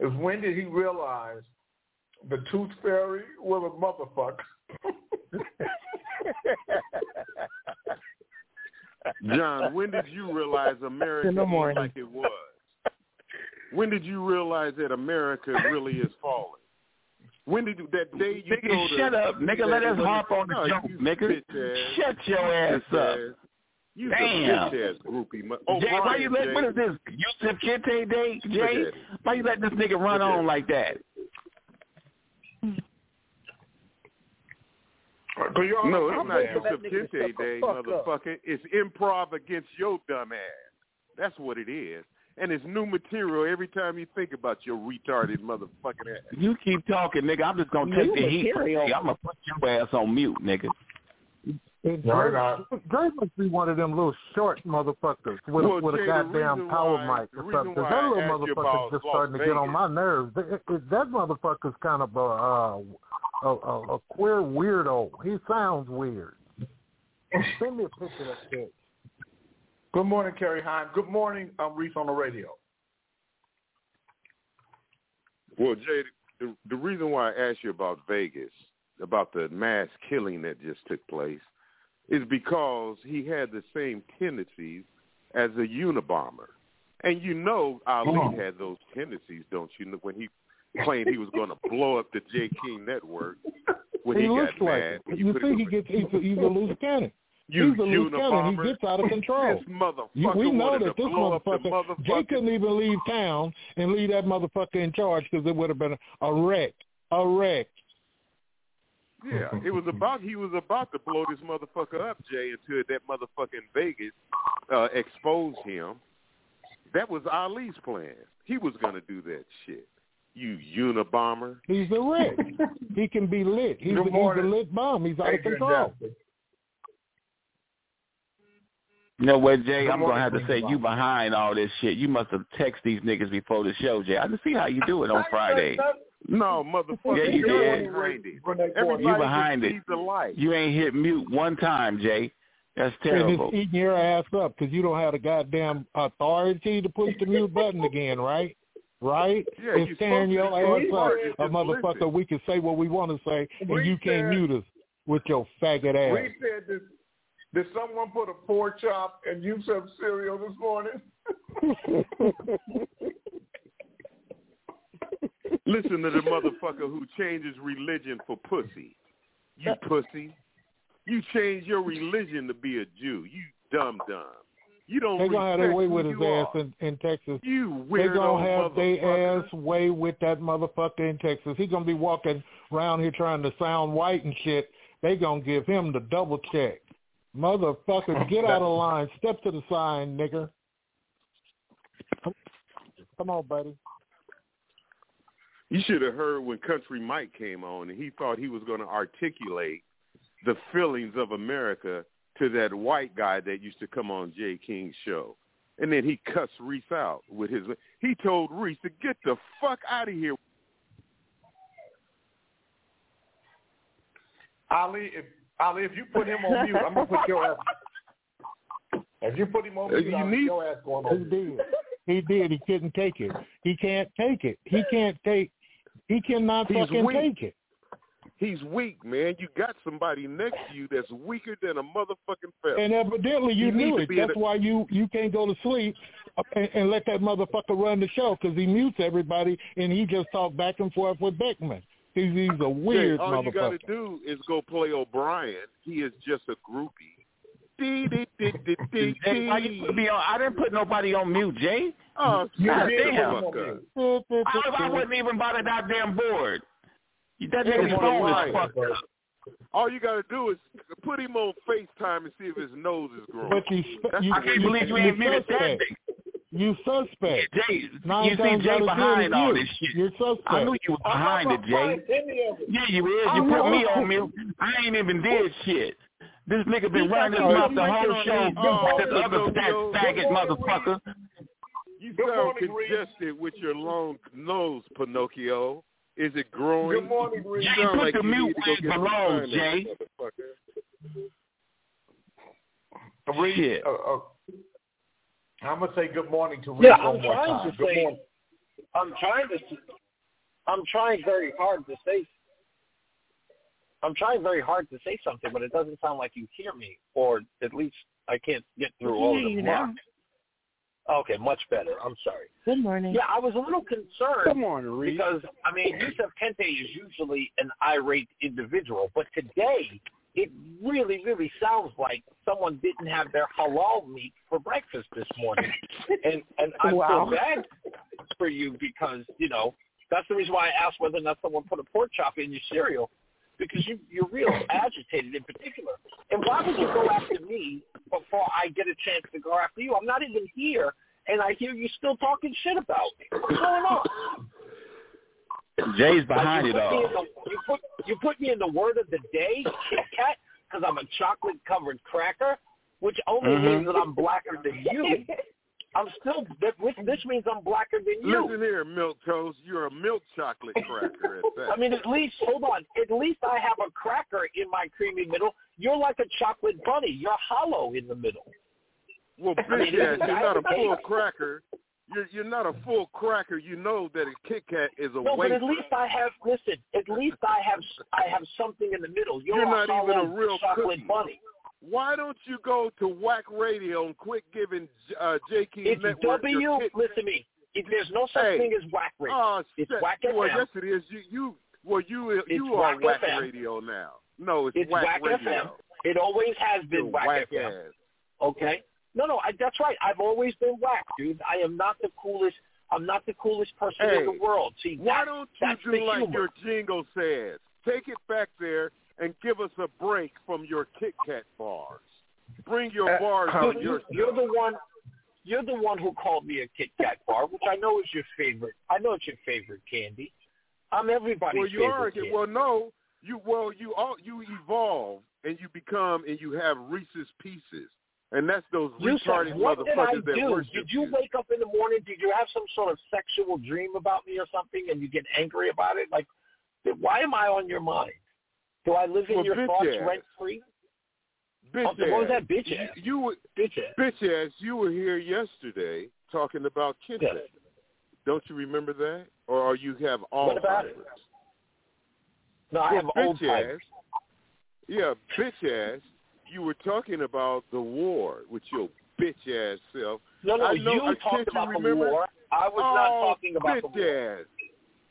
is when did he realize the tooth fairy was a motherfucker?
John, when did you realize America
In the
is
morning.
like it was? When did you realize that America really is falling? When did you, that day you
Nigga,
told
shut
us
up, nigga. Let us
wasn't-
harp on the
No,
joke,
you
nigga.
ass.
Shut your ass
Bitch
up.
ass. You
Damn.
a bitch ass groupie. mu- Oh,
Jay, why you let
Jay.
what is this? Yusuf Kente Day, Jay? Why you let this nigga run on like that?
But y'all
No,
I'm
it's not
saying-
Yusuf Kente Day, motherfucker. It's improv against your dumb ass. That's what it is. And it's new material every time you think about your retarded motherfucking ass.
You keep talking, nigga. I'm just gonna
New
take the heat. from
material.
you. I'm gonna put your ass on mute, nigga.
And
No,
Dre, must be one of them little short motherfuckers with,
Well,
with
Jay,
a goddamn power
why-
mic or
reason
something. 'Cause
why
that little
asked you
motherfucker's just
Las
starting to get on my nerves. It- it- that motherfucker's kind of a, uh, a, a a queer weirdo. He sounds weird. Send me a picture of that bitch.
Good morning, Kerry Heim. Good morning, um, Reese on the radio.
Well, Jay, the, the reason why I asked you about Vegas, about the mass killing that just took place, is because he had the same tendencies as a Unabomber. And you know Ali
Oh.
had those tendencies, don't you, when he claimed he was going to blow up the J. King network when he,
he
got
like
mad.
it. You
put
see, he gets he's a, he's a loose cannon.
you
he's a loose cannon. He gets out of control.
This motherfucker
You, we know that this
the
motherfucker, Jay couldn't even leave town and leave that motherfucker in charge because it would have been a wreck. A wreck.
Yeah, it was about he was about to blow this motherfucker up, Jay, until that motherfucking Vegas uh, exposed him. That was Ali's plan. He was gonna do that shit. You Unabomber.
He's a wreck. he can be lit. He's,
Good
a, he's a lit bomb. He's out of control.
Jackson.
You know what, Jay?
Good
I'm gonna have to say
Green
you behind all this shit. You must have texted these niggas before the show, Jay. I can see how you do it on Friday.
No, motherfucker.
Yeah, you
you're
did.
behind it.
Renee
Everybody
You behind it.
the light.
You ain't hit mute one time, Jay. That's terrible.
And
terrible.
it's eating your ass up because you don't have the goddamn authority to push the mute button again, right? Right?
Yeah,
it's
you're
tearing your ass up, a
said-
motherfucker.
listen.
We can say what we want to say, and
Reese
you can't
said-
mute us with your faggot ass.
We said, did, did someone put a pork chop and use some cereal this morning?
Listen to the motherfucker who changes religion for pussy. You pussy. You change your religion to be a Jew. You dumb dumb. You don't
They're gonna have their way with his
you
ass in, in Texas.
You weirdo They're
gonna have their ass way with that motherfucker in Texas. He's gonna be walking around here trying to sound white and shit. They gonna give him the double check. Motherfucker, get out of line. Step to the side, nigger. Come on, buddy.
You should have heard when Country Mike came on and he thought he was going to articulate the feelings of America to that white guy that used to come on Jay King's show. And then he cussed Reese out with his. He told Reese to get the fuck out of here.
Ali, if Ali, if you put him on mute, I'm gonna put your ass. If you put him on mute,
you
I'll
need-
your ass going on mute.
He did. He couldn't take it. He can't take it. He can't take. He cannot
He's
fucking
weak.
take it.
He's weak, man. You got somebody next to you that's weaker than a motherfucking feather.
And evidently you
You need
knew it. That's
a-
why you you can't go to sleep and, and let that motherfucker run the show because he mutes everybody and he just talk back and forth with Beckman. He's, he's a weird
Jay, all you got to do is go play O'Brien. He is just a groupie. Dee, dee, dee, dee, dee,
Jay, why you put me on? I didn't put nobody on mute, Jay.
Oh,
You
God
did
damn.
put him on mute.
I, I wasn't even by the goddamn board. That nigga's
Mike,
phone
Mike.
is fucked up.
All you got to do is put him on FaceTime and see if his nose is growing.
But you, you
I can't believe you ain't muted that
suspect. You suspect.
Jay,
Nine
you see Jay
out of ten,
behind all
you.
this shit.
You're suspect.
I knew you was behind it, Jay.
Any of it.
Yeah, you is.
I
You put me on mute. I ain't even did shit. This nigga been
He
running his
got you
mouth the whole
on
show.
these. Oh,
This other
Pinocchio.
fat faggot motherfucker.
You sound
morning, Reed.
congested with your long nose, Pinocchio. Is it growing?
Good morning, Reed.
Jay,
sound
put
like
the mute
need
where it belongs, Jay.
Reed,
Shit.
uh, uh, I'm gonna say good morning to Reed
Yeah,
one
I'm
more
trying
time.
to
Good
say-
morning.
I'm trying to. I'm trying very hard to say. I'm trying very hard to say something, but it doesn't sound like you hear me, or at least I can't get through
can
all
hear
of
you
them. Mark. Okay, much better. I'm sorry.
Good morning.
Yeah, I was a little concerned
Come on, Reed.
because I mean, Yusef Kente is usually an irate individual, but today it really, really sounds like someone didn't have their halal meat for breakfast this morning, and and I
Wow.
feel bad for you because you know that's the reason why I asked whether or not someone put a pork chop in your cereal because you you're real agitated in particular. And why would you go after me before I get a chance to go after you? I'm not even here, and I hear you still talking shit about me. What's going on?
Jay's
Like,
behind
you
it all.
the, you put you put me in the word of the day, Kit Kat, because I'm a chocolate covered cracker, which only
Mhm.
means that I'm blacker than you. I'm still which this means I'm blacker than you.
Listen here, milk toast. You're a milk chocolate cracker at that.
I mean, at least hold on. At least I have a cracker in my creamy middle. You're like a chocolate bunny. You're hollow in the middle.
well,
I mean,
bitch ass, you're not a full cracker. You're you're not a full cracker. You know that a Kit Kat is a
No, but at least I have. Listen, at least I have. I have something in the middle. You're,
You're not even a real
chocolate
cookie.
bunny.
Why don't you go to Whack Radio and quit giving uh, J. King
It's
Network
W. Listen to me. If there's no such
Hey.
thing as whack radio.
Oh,
It's
shit.
Whack
Well,
FM.
yes, it is. You, you well, you,
It's
you are
Whack
Whack
FM.
Radio now. No, it's,
It's
Whack,
Whack
Radio.
FM. It always has been
You're
whack,
whack
FM.
ass.
Okay. No, no, I, that's right. I've always been whack, dude. I am not the coolest. I'm not the coolest person
Hey,
in the world. See,
Why
that,
don't you do like
humor.
your jingle says? Take it back there and give us a break from your Kit Kat bars. Bring your
Uh,
bars on
Dude,
your
you, you're the one. You're the one who called me a Kit Kat bar, which I know is your favorite. I know it's your favorite candy. I'm everybody's
Well, you
favorite
are.
candy.
Well, no, you well you all you evolve and you become and you have Reese's Pieces, and that's those
You
retarded
said, what did I
motherfuckers that
do?
worship
Did you wake up in the morning? Did you have some sort of sexual dream about me or something, and you get angry about it? Like, why am I on your mind? Do I live in
Well,
your thoughts
ass.
rent free?
Bitch
Oh, what was
ass.
that, bitch
You-
ass?
You, were
Bitch ass.
bitch ass. You were here yesterday talking about Kit
Yes.
Don't you remember that, or are you have
What about it? No, I have
bitch
old
ass. Yeah, bitch ass. You were talking about the war with your bitch ass self.
No, no,
I know,
you
I-
talked
can't you
about the war. I was
oh,
not talking about the
bitch
war.
ass.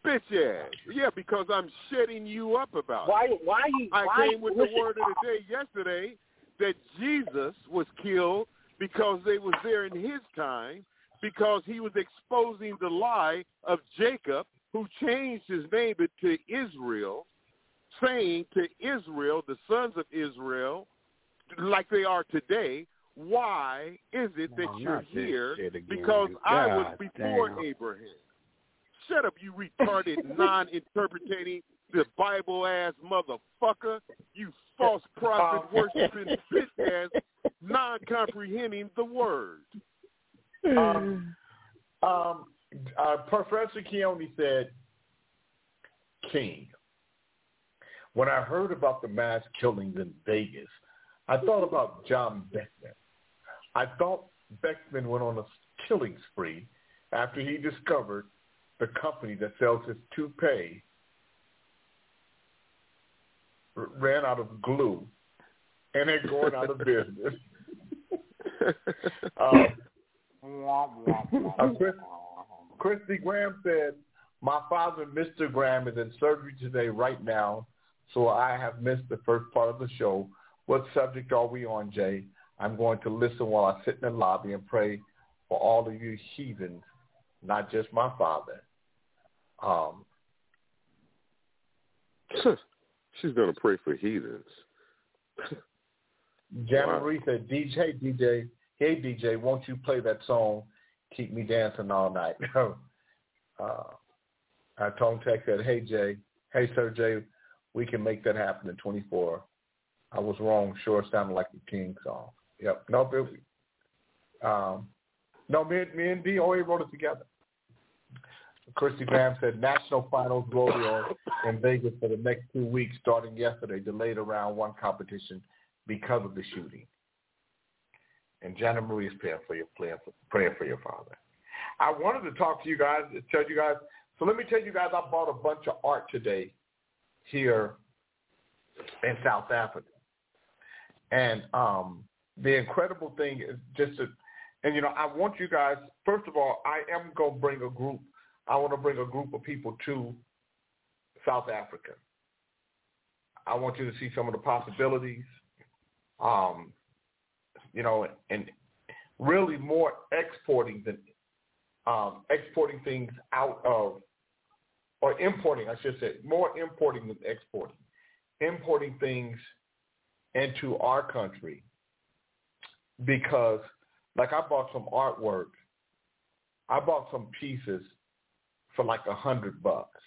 Bitch ass. Yeah, because I'm shutting you up about it.
Why? Why you?
I
why,
came with the word of the day yesterday that Jesus was killed because they was there in his time because he was exposing the lie of Jacob who changed his name to Israel, saying to Israel, the sons of Israel, like they are today, why is it that
Oh,
you're here?
shit again.
Because I was before
damn.
Abraham. Shut up, you retarded, non-interpreting the Bible ass motherfucker. You false prophet worshiping bitch ass, non-comprehending the word.
Um, um, uh, Professor Keone said, King, when I heard about the mass killings in Vegas, I thought about John Beckman. I thought Beckman went on a killing spree after he discovered the company that sells his toupee ran out of glue and they're going out of business. um, uh, Chris, Christy Graham said, my father, Mr. Graham, is in surgery today right now, so I have missed the first part of the show. What subject are we on, Jay? I'm going to listen while I sit in the lobby and pray for all of you heathens, not just my father. Um,
She's gonna pray for heathens.
Janet
Wow.
Said, DJ, DJ, hey, DJ, won't you play that song, Keep Me Dancing All Night? uh, I told Tech said, hey, Jay, hey, Sir Jay, we can make that happen in 24. I was wrong. Sure it sounded like the King song. Yep. No, it, um, no, me, me and D always wrote it together. Christy Graham said National Finals rodeo in Vegas for the next two weeks starting yesterday, delayed around one competition because of the shooting. And Janet Marie is praying for your praying for, praying for your father. I wanted to talk to you guys, tell you guys. So let me tell you guys, I bought a bunch of art today here in South Africa, and um, the incredible thing is just to, and you know, I want you guys. First of all, I am gonna bring a group. I want to bring a group of people to South Africa. I want you to see some of the possibilities. Um, you know, and really more exporting than um, exporting things out of, or importing, I should say, more importing than exporting. Importing things into our country because, like, I bought some artwork. I bought some pieces for like a hundred bucks,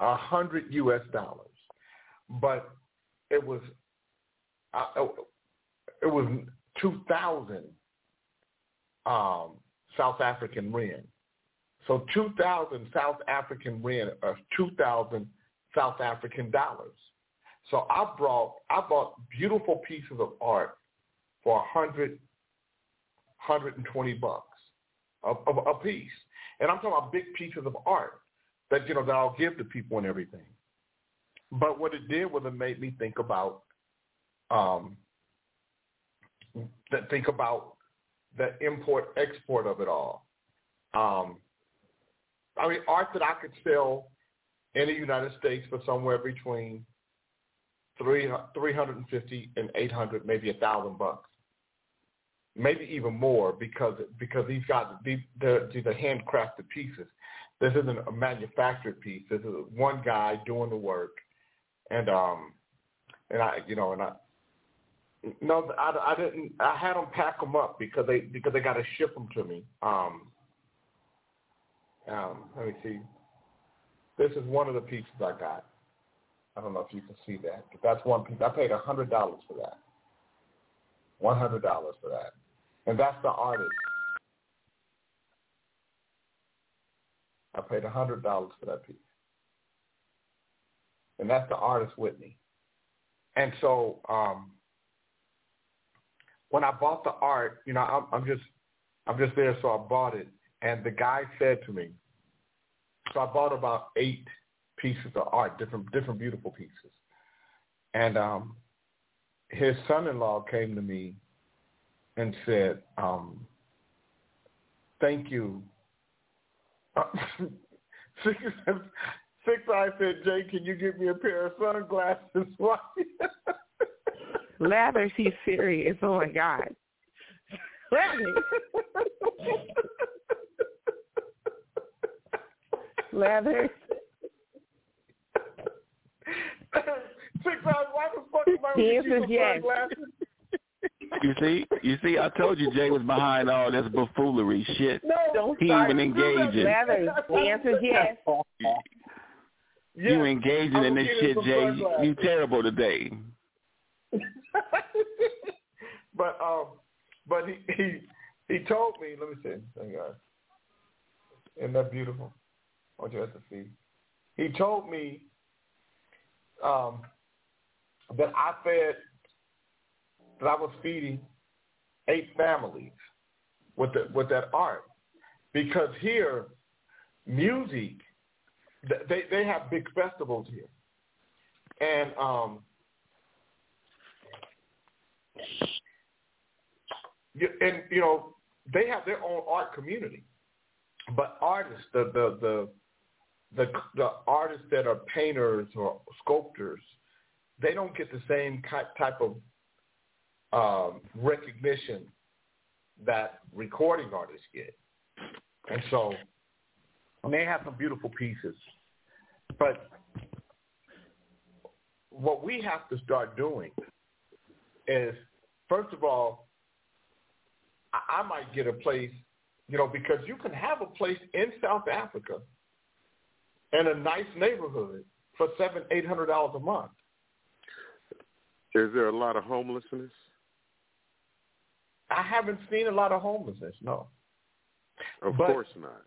a hundred U.S. dollars, but it was, uh, it was two thousand um, South African rand. So 2,000 South African rand or 2,000 South African dollars. So I brought I bought beautiful pieces of art for 100, 120 bucks a, a, a piece, and I'm talking about big pieces of art that you know that I'll give to people and everything. But what it did was it made me think about um, think about the import export of it all. Um, I mean, art that I could sell in the United States for somewhere between three three hundred and fifty and eight hundred, maybe a thousand bucks, maybe even more because because these guys these the these are handcrafted pieces. This isn't a manufactured piece. This is one guy doing the work, and um, and I you know and I no, I, I didn't. I had them pack them up because they because they got to ship them to me. Um, um, let me see. This is one of the pieces I got. I don't know if you can see that, but that's one piece. I paid a hundred dollars for that. One hundred dollars for that, and that's the artist. I paid a hundred dollars for that piece, and that's the artist Whitney. And so, um, when I bought the art, you know, I'm, I'm just, I'm just there, so I bought it. And the guy said to me, so I bought about eight pieces of art, different, different beautiful pieces. And um, his son-in-law came to me and said, um, "Thank you." six, I said, "Jay, can you give me a pair of sunglasses?"
Lathers, he's serious. Oh my God. Lathers. Lathers.
Six hours, why the fuck am I
The answer is yes.
You see, you see, I told you Jay was behind all this buffoonery shit.
No,
Don't
he
start.
even engaging.
Lathers. The answer is yes.
You engaging in this shit, Jay.
sunglasses.
You terrible today.
but um, but he he he told me. Let me see. Thank God. Isn't that beautiful? I want you guys to see. He told me um, that I fed that I was feeding eight families with the, with that art. Because here music they they have big festivals here. And um and you know they have their own art community, but artists, the the the the, the artists that are painters or sculptors, they don't get the same type of um, recognition that recording artists get, and so and they have some beautiful pieces, but what we have to start doing is first of all, I, might get a place, you know, because you can have a place in South Africa in a nice neighborhood for seven, eight hundred dollars a month.
Is there a lot of homelessness?
I haven't seen a lot of homelessness, no.
Of
But-
course not.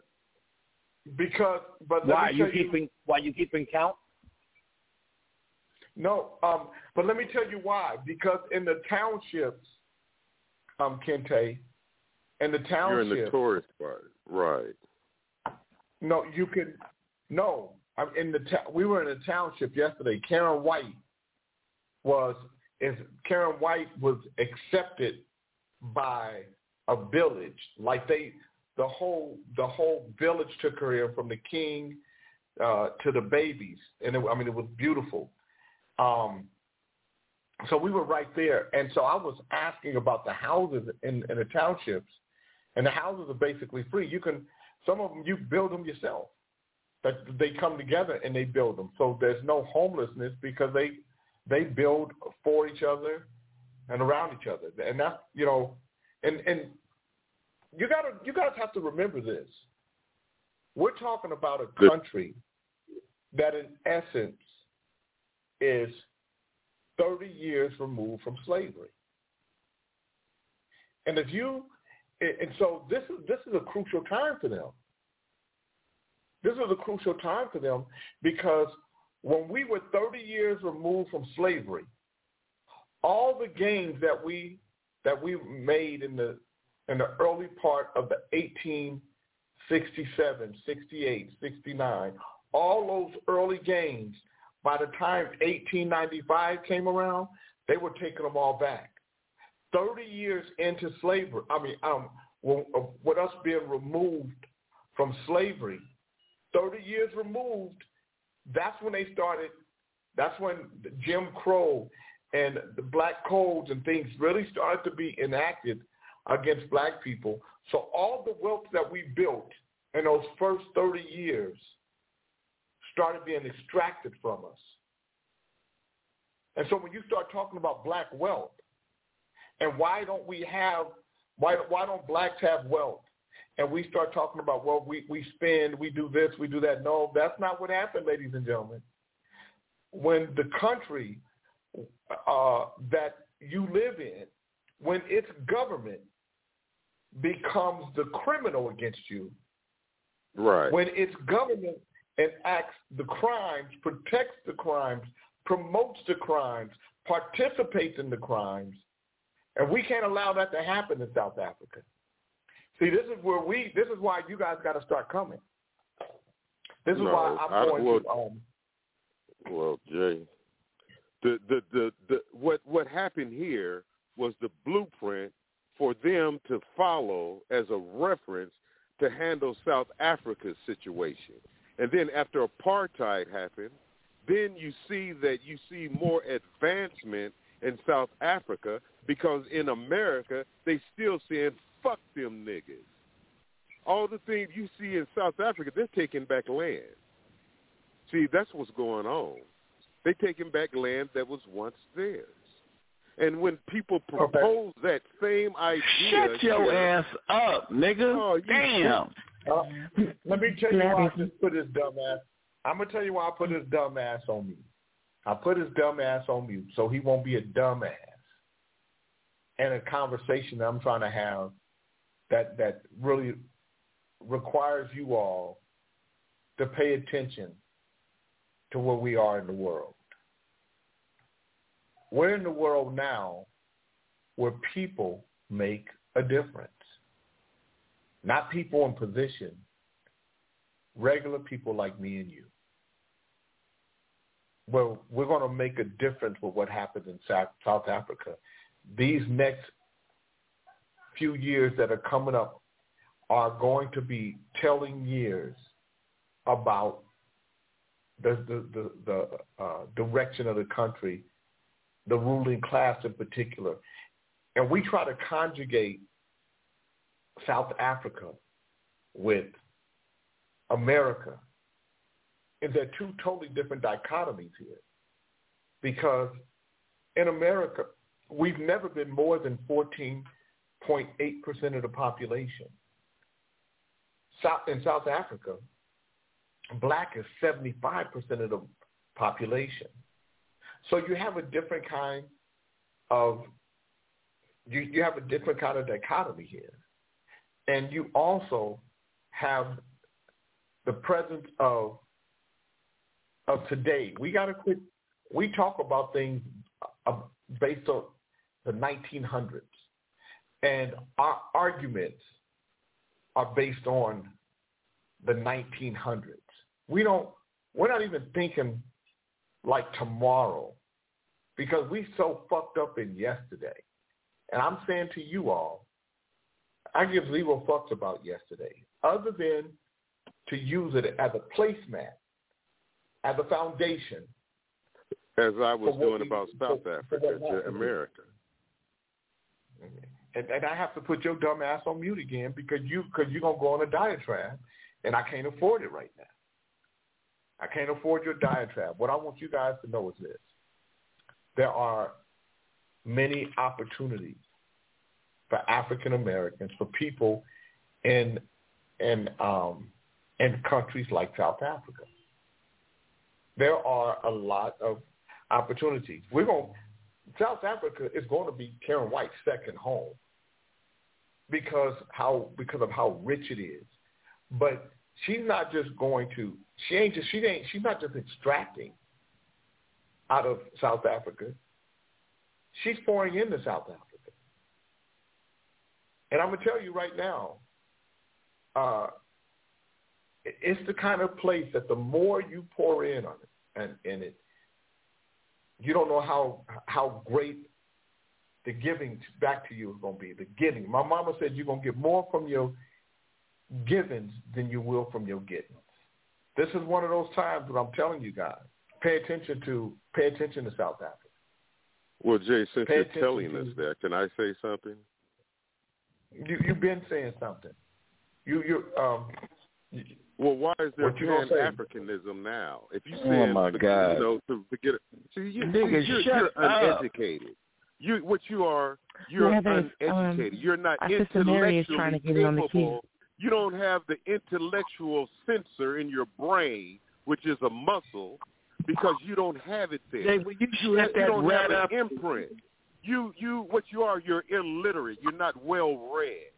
Because, but
Why
me
you
tell you,
keeping? Why you keeping count?
no. Um, but let me tell you why. Because in the townships, um, Kente, in the townships,
You're in the tourist part, right?
No, you can. No, I'm in the. Ta- we were in a township yesterday. Karen White was is Karen White was accepted by a village. Like they, the whole the whole village took her in from the king uh, to the babies, and it, I mean it was beautiful. Um, so we were right there, and so I was asking about the houses in, in the townships, and the houses are basically free. You can some of them you build them yourself. That they come together and they build them. So there's no homelessness because they they build for each other and around each other. And that's you know, and and you gotta you guys have to remember this. We're talking about a country that in essence is 30 years removed from slavery. And if you and so this is this is a crucial time for them. This is a crucial time for them because when we were 30 years removed from slavery, all the gains that we that we made in the in the early part of the 1867, 68, 69, all those early gains, by the time 1895 came around, they were taking them all back. 30 years into slavery, I mean, um, with us being removed from slavery, 30 years removed, that's when they started, that's when Jim Crow and the black codes and things really started to be enacted against black people. So all the wealth that we built in those first 30 years started being extracted from us. And so when you start talking about black wealth, and why don't we have, why, why don't blacks have wealth? And we start talking about, well, we, we spend, we do this, we do that. No, that's not what happened, ladies and gentlemen. When the country uh, that you live in, when its government becomes the criminal against you,
right?
When its government enacts the crimes, protects the crimes, promotes the crimes, participates in the crimes, and we can't allow that to happen in South Africa. See, this is where we. This is why you guys got to start coming. This is
no,
why I'm
I,
going
well,
to. Um,
well, Jay, the, the the the what what happened here was the blueprint for them to follow as a reference to handle South Africa's situation. And then after apartheid happened, then you see that you see more advancement in South Africa because in America they still saying fuck them niggas. All the things you see in South Africa, they're taking back land. See, that's what's going on. They're taking back land that was once theirs. And when people propose okay. that same idea,
shut your
here,
ass up, nigga.
Oh,
Damn.
Uh, let me tell you why I just put this dumb ass. I'm gonna tell you why I put his dumb ass on mute. I put his dumb ass on mute so he won't be a dumb ass. And a conversation that I'm trying to have that that really requires you all to pay attention to where we are in the world. We're in the world now where people make a difference. Not people in position, regular people like me and you. Well, we're going to make a difference with what happens in South, South Africa. These next few years that are coming up are going to be telling years about the the the, the uh, direction of the country, the ruling class in particular, and we try to conjugate South Africa with America. And there are two totally different dichotomies here. Because in America, we've never been more than 14.8% of the population. South, in South Africa, black is 75% of the population. So you have a different kind of you, you have a different kind of dichotomy here. And you also have the presence of of today. We got to quit. We talk about things uh, based on the 1900s, and our arguments are based on the 1900s. We don't. We're not even thinking like tomorrow. because we so fucked up in yesterday. And I'm saying to you all, I give zero fucks about yesterday, other than to use it as a placemat, as a foundation.
As I was doing about South Africa to. America. Mm-hmm.
And, and I have to put your dumb ass on mute again because you because you're gonna go on a diatribe, and I can't afford it right now. I can't afford your diatribe. What I want you guys to know is this: there are many opportunities for African Americans, for people in in um, in countries like South Africa. There are a lot of opportunities. We're going South Africa is going to be Karyn White's second home because how because of how rich it is. But she's not just going to she ain't just she ain't she's not just extracting out of South Africa. She's pouring into South Africa. And I'm gonna tell you right now, uh, it's the kind of place that the more you pour in on it and in it, you don't know how how great the giving back to you is going to be. The giving. My mama said you're going to get more from your givings than you will from your gettings. This is one of those times that I'm telling you guys, pay attention to pay attention to South Africa.
Well, Jay, since
Pay
you're telling us that, can I say something?
You you've been saying something. You you um. You-
Well, why is there Pan Africanism now? If you
say,
Oh,
my
to-
God.
you know, to forget it. See, you,
Nigga,
you're, you're
up.
uneducated. You, what you are, you're
Yeah,
uneducated.
um,
you're not
our sister Mary is
intellectually
trying to get in on the
capable. You don't have the intellectual sensor in your brain, which is a muscle, because you don't have it there.
Jay, will you
you,
shut
have, you don't
rat
have
up?
an imprint. You, you, what you are, you're illiterate. You're not well read.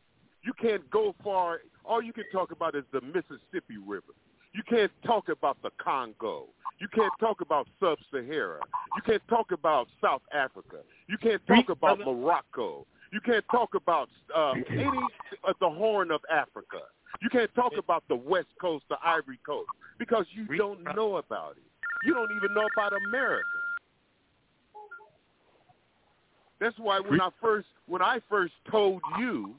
You can't go far. All you can talk about is the Mississippi River. You can't talk about the Congo. You can't talk about Sub-Sahara. You can't talk about South Africa. You can't talk about Morocco. You can't talk about uh, any uh, the Horn of Africa. You can't talk about the West Coast, the Ivory Coast, because you don't know about it. You don't even know about America. That's why when I first when I first told you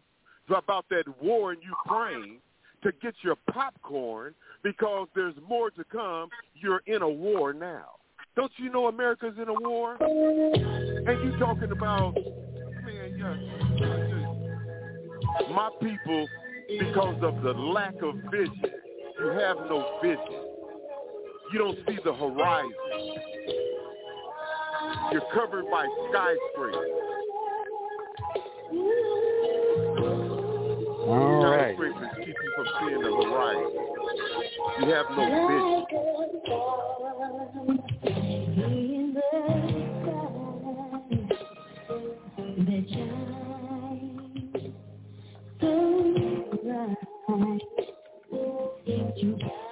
about that war in Ukraine to get your popcorn because there's more to come, you're in a war now. Don't you know America's in a war? And you talking about man, yeah, my people because of the lack of vision. You have no vision. You don't see the horizon. You're covered by skyscrapers.
All right.
Skyscrapers keep you from seeing the horizon. You have no vision.
Karyn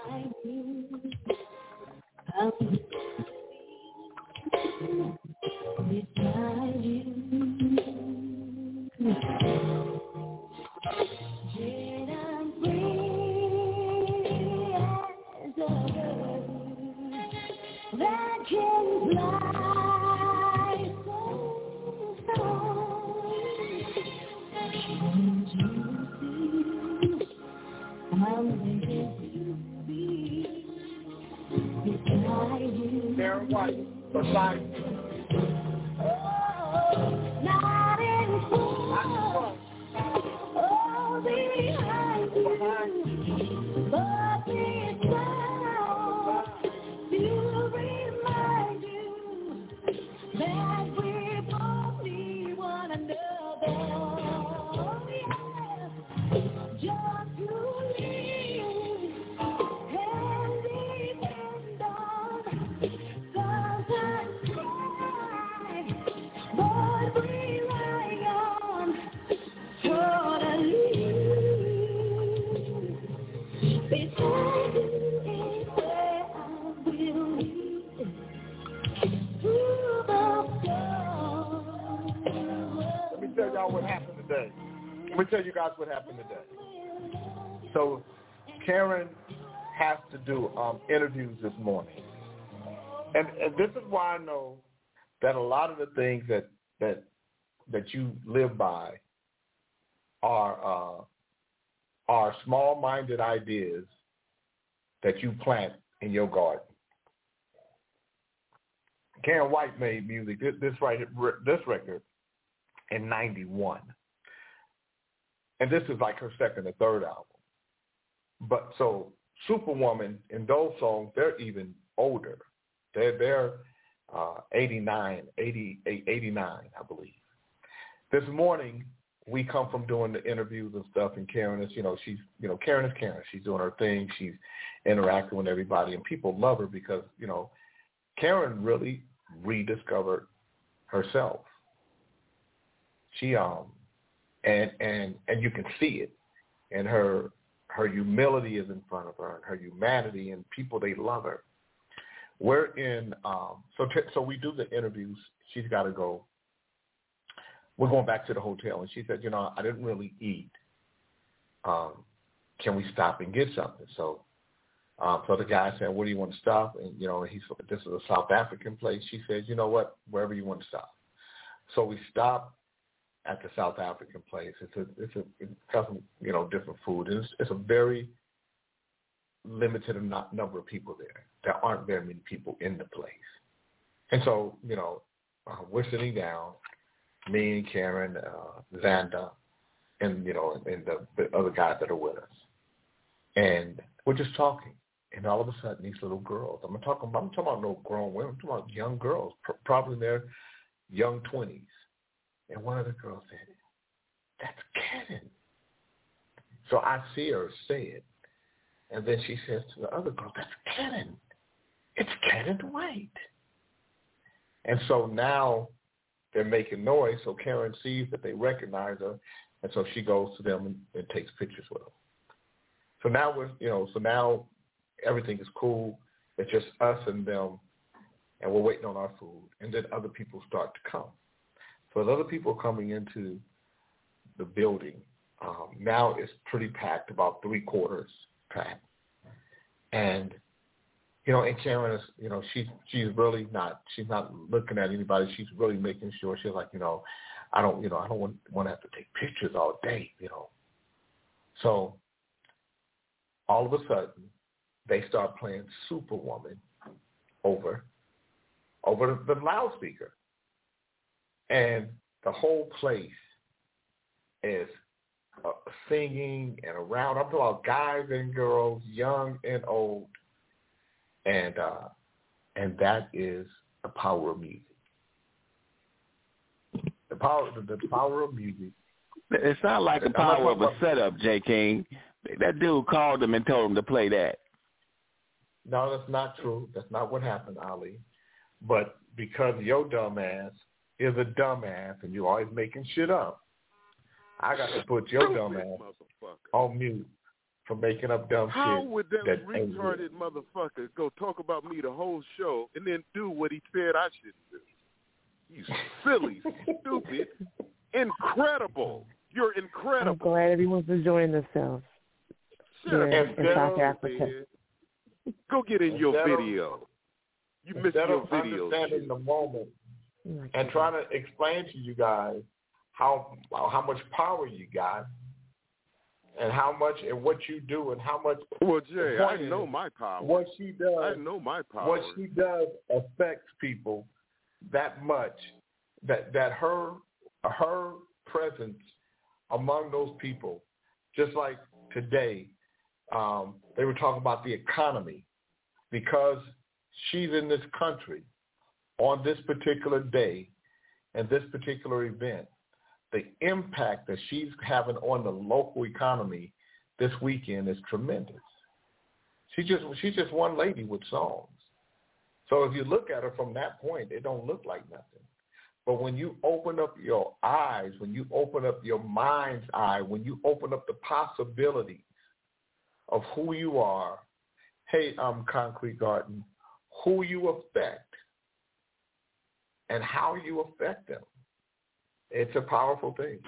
Guys what happened today. So Karyn has to do um, interviews this morning. And, and this is why I know that a lot of the things that that that you live by are uh, are small-minded ideas that you plant in your garden. Karyn White made music. This, this right, this record in '91, and this is like her second or third album. But so Superwoman in those songs, they're even older. They're they're uh, 89, 80, 89, I believe. This morning we come from doing the interviews and stuff, and Karyn is, you know, she's, you know, Karyn is Karyn. She's doing her thing. She's interacting with everybody, and people love her because, you know, Karyn really rediscovered herself. She um, and and and you can see it, and her her humility is in front of her, and her humanity, and people they love her. We're in um, so t- so we do the interviews. She's got to go we're going back to the hotel. And she said, you know, I didn't really eat. Um, can we stop and get something? So, um, so the guy said, where do you want to stop? And, you know, he's, this is a South African place. She said, you know what, wherever you want to stop. So we stopped at the South African place. It's a, it's a, some, you know, different food. And it's, it's a very limited number of people there. There aren't very many people in the place. And so, you know, uh, we're sitting down me and Karyn, uh, Xander, and you know, and the, the other guys that are with us, and we're just talking. And all of a sudden, these little girls. I'm not talking. About, I'm talking about no grown women. I'm talking about young girls, pr- probably in their young twenties. And one of the girls said, "That's Karyn." So I see her say it, and then she says to the other girl, "That's Karyn. It's Karyn White." And so now they're making noise, so Karyn sees that they recognize her, and so she goes to them and, and takes pictures with them. So now we're, you know, so now everything is cool. It's just us and them, and we're waiting on our food, and then other people start to come. So the other people coming into the building, um, now it's pretty packed, about three quarters packed, and you know, and Karyn is, you know, she's she's really not she's not looking at anybody. She's really making sure she's like, you know, I don't, you know, I don't want want to have to take pictures all day, you know. So all of a sudden, they start playing Superwoman over over the loudspeaker, and the whole place is uh, singing and around. I'm talking about guys and girls, young and old and uh, and that is the power of music. The power, the, the power of music.
It's not like the power of a setup, J. King. That dude called them and told them to play that.
No, that's not true. That's not what happened, Ali. But because your dumbass is a dumbass and you're always making shit up, I got to put your dumbass on mute for making up dumb
How
shit.
How would that,
that
retarded motherfucker go talk about me the whole show and then do what he said I shouldn't do? You silly, stupid, incredible. You're incredible.
I'm glad everyone's enjoying themselves.
Shut
here
up,
in South Africa.
Go get in your video. You missed your
of
video.
understanding the moment
Oh
and trying to explain to you guys how how much power you got and how much and what you do and how much
Well, Jay, I know my power.
what she does
I know my power.
what she does affects people that much that that her her presence among those people just like today um, they were talking about the economy because she's in this country on this particular day and this particular event the impact that she's having on the local economy this weekend is tremendous she just she's just one lady with songs so if you look at her from that point, it don't look like nothing. But when you open up your eyes, when you open up your mind's eye, when you open up the possibilities of who you are, hey, um, Concrete Garden, who you affect and how you affect them, it's a powerful thing.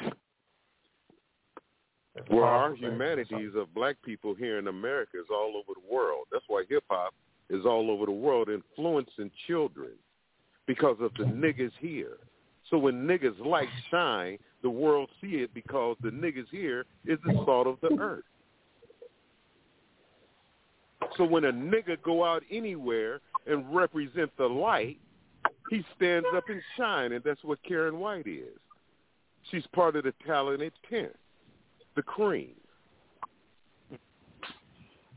It's
Well, our humanities of black people here in America is all over the world. That's why hip hop is all over the world, influencing children. because of the niggas here. So when niggas light shine, the world see it because the niggas here is the salt of the earth. So when a nigga go out anywhere and represent the light, he stands up and shine, and that's what Karyn White is. She's part of the talented ten, the cream.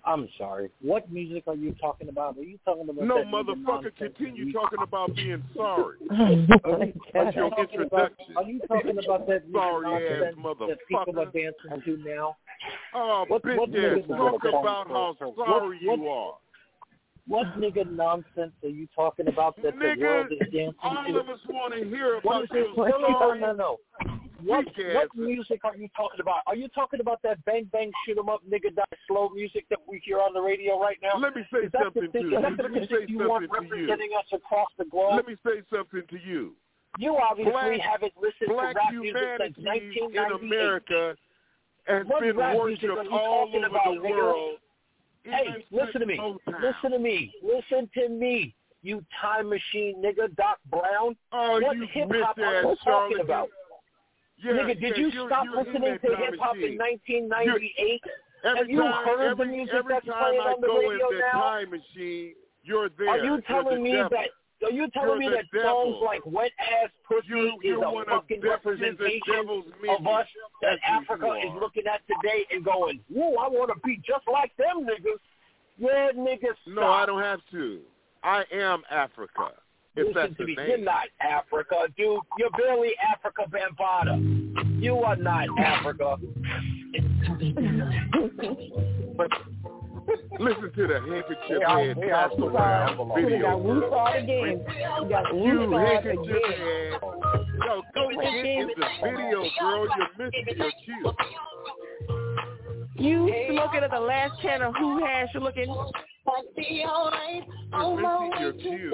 I'm sorry. What music are you talking about? Are you talking about
No, motherfucker, continue
music?
talking about being sorry.
Oh, are you,
That's your
talking about,
introduction.
are you talking about that
Sorry ass
nonsense that people are
motherfucker.
dancing to now?
Oh,
What-
bitch
what
ass,
niggas
talk
are
about how
what-
sorry
what-
you are.
What nigga nonsense are you talking about that the world is dancing
all
to?
of us want to hear
What
about
is
your
this? No, no, no, no. What, what music are you talking about? Are you talking about that bang bang shoot 'em up nigga die slow music that we hear on the radio right now?
Let me say
is
something
the,
to you. Let me say
you want
something to you.
us across the globe?
Let me say something to you.
you obviously
Black-
haven't listened
Black
to rap music since
humanity in America has
what
been worshipped all over
about,
the
nigga? Hey, listen to me. Listen to me. Listen to me. You time machine nigga, Doc Brown.
Oh,
what
you
hip hop are you talking about?
Yeah,
nigga, did you stop listening to hip hop in 1998? Have you
time,
heard
every,
the music that's playing on the radio now?
time machine, you're there.
Are you telling
the
me
devil.
that? Are you telling
You're
me
the
that songs like "Wet Ass Pussy"
You-
is
you're
a
one
fucking
the-
representation of us that Africa is looking at today and going, "Whoa, I want to be just like them niggas." Yeah, niggas.
No. I don't have to. I am Africa. If
Listen
that's
to
the
me.
name.
You're not Africa, dude. You're barely Afrika Bambaataa. You are not Africa.
Listen to the handkerchief
Yeah,
head
yeah,
pass
I'm
around
sorry. We
video.
got
girl.
Woosah again. We got
You handkerchief
again.
head. Yo, go get in the video, girl. You're missing your cue.
You smoking at the last channel who has you looking?
You're missing your cue.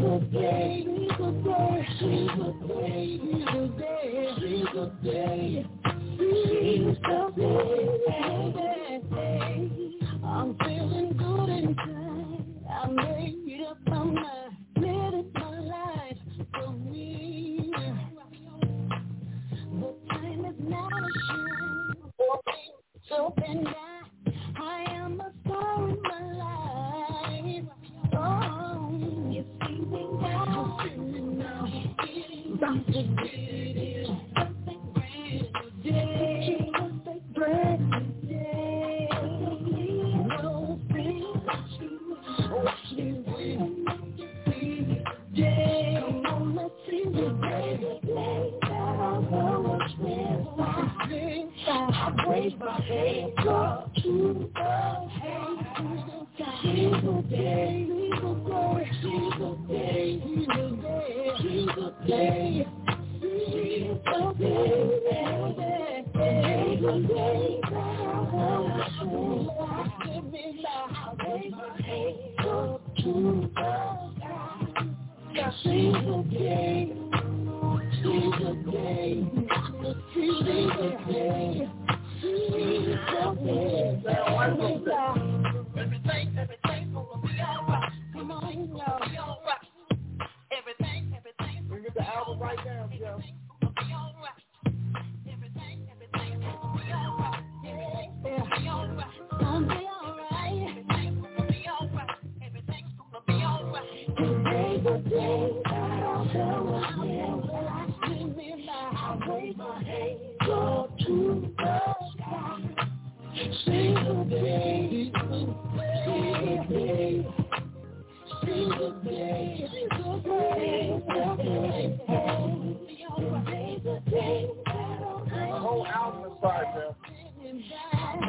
the day, seize the day, seize the day, seize the day, day. I'm feeling good inside. I made up my mind, open down. I am a star in my life. Oh, you see me now, The day,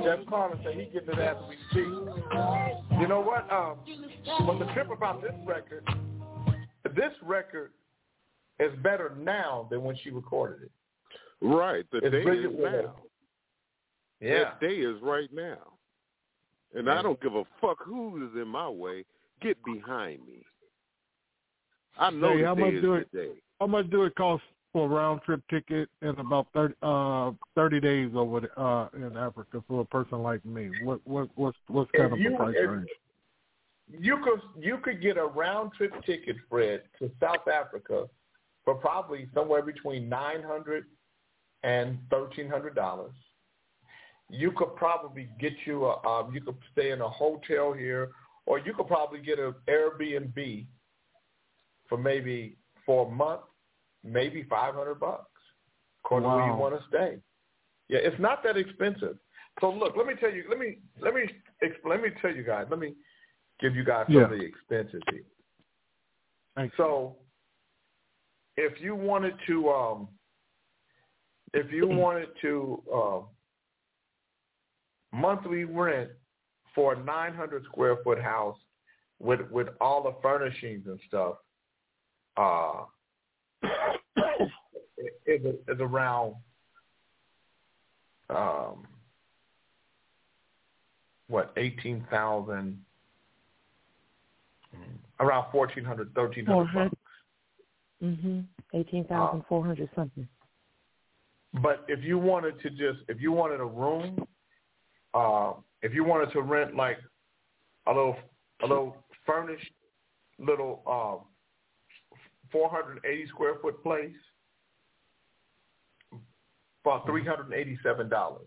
Jeff Carlin he gets it as we speak. You know what? Um, what's the trip about this record this record is better now than when she recorded it.
Right. The
It's
day is
brilliant.
now.
Yeah.
That day is right now. And I don't give a fuck who is in my way. Get behind me. I know
Hey,
the
how
day
much
is
do
the
it-
day.
How much do it cost for a round trip ticket and about 30, uh, 30 days over the, uh, in Africa for a person like me? What what what's what's kind
If
of
you-
the price
if-
range?
You could you could get a round trip ticket, Fred, to South Africa for probably somewhere between nine hundred and thirteen hundred dollars. You could probably get you a um, you could stay in a hotel here, or you could probably get an Airbnb for maybe for a month, maybe five hundred bucks, according to where you want to stay. Yeah, it's not that expensive. So look, let me tell you, let me let me explain. Let me tell you guys. Let me give you guys some
Yeah.
of the expenses here.
Thank
So, if you wanted to, um, if you wanted to uh, monthly rent for a 900 square foot house with with all the furnishings and stuff, uh, is is around um, what eighteen thousand, around 1400 bucks.
Mhm. 18,400 uh, something.
But if you wanted to just if you wanted a room, uh, if you wanted to rent like a little a little furnished little um, 480 square foot place for mm-hmm. $387.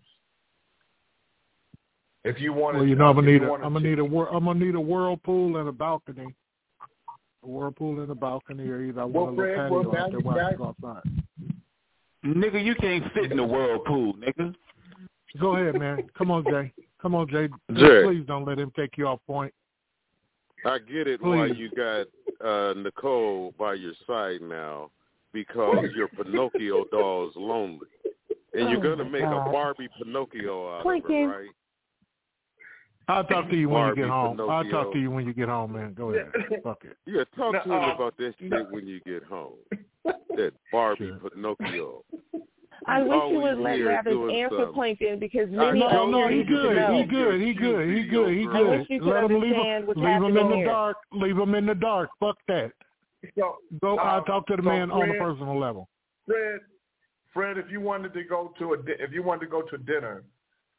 If you want,
Well, you know, I'm gonna
if
need
you
a,
wanted
I'm gonna need a, whir- I'm gonna need a whirlpool and a balcony. A whirlpool and a balcony, or either I
Well,
want a
Fred,
little
well,
patio
now
out there
you
where I can
got-
go outside.
Nigga, you can't fit in the whirlpool, nigga.
Go ahead, man. Come on, Jay. Come on, Jay.
Jay.
Please don't let him take you off point.
I get it why you got uh Nicole by your side now because your Pinocchio doll's lonely. And you're
Oh,
gonna make
God.
a Barbie Pinocchio out of
Plankton.
her, right?
I'll talk to you when you get home. I'll talk to you when you get home, man. Go ahead. Fuck it.
Yeah, talk
No,
to him
uh,
about that shit
no.
when you get home. That Barbie Pinocchio.
I wish you would let
here
Rabbit answer
something.
Plankton because
I
many
No,
know
of
no,
you
he
need to
good.
know.
He good. He good. He good. He
I
good.
wish you
Let him leave him, leave him in the
there.
dark. Leave him in the dark. Fuck that.
So,
Go.
Uh,
I'll talk to the
so
man on a personal level.
Fred, Fred, if you wanted to go to a, if you wanted to go to dinner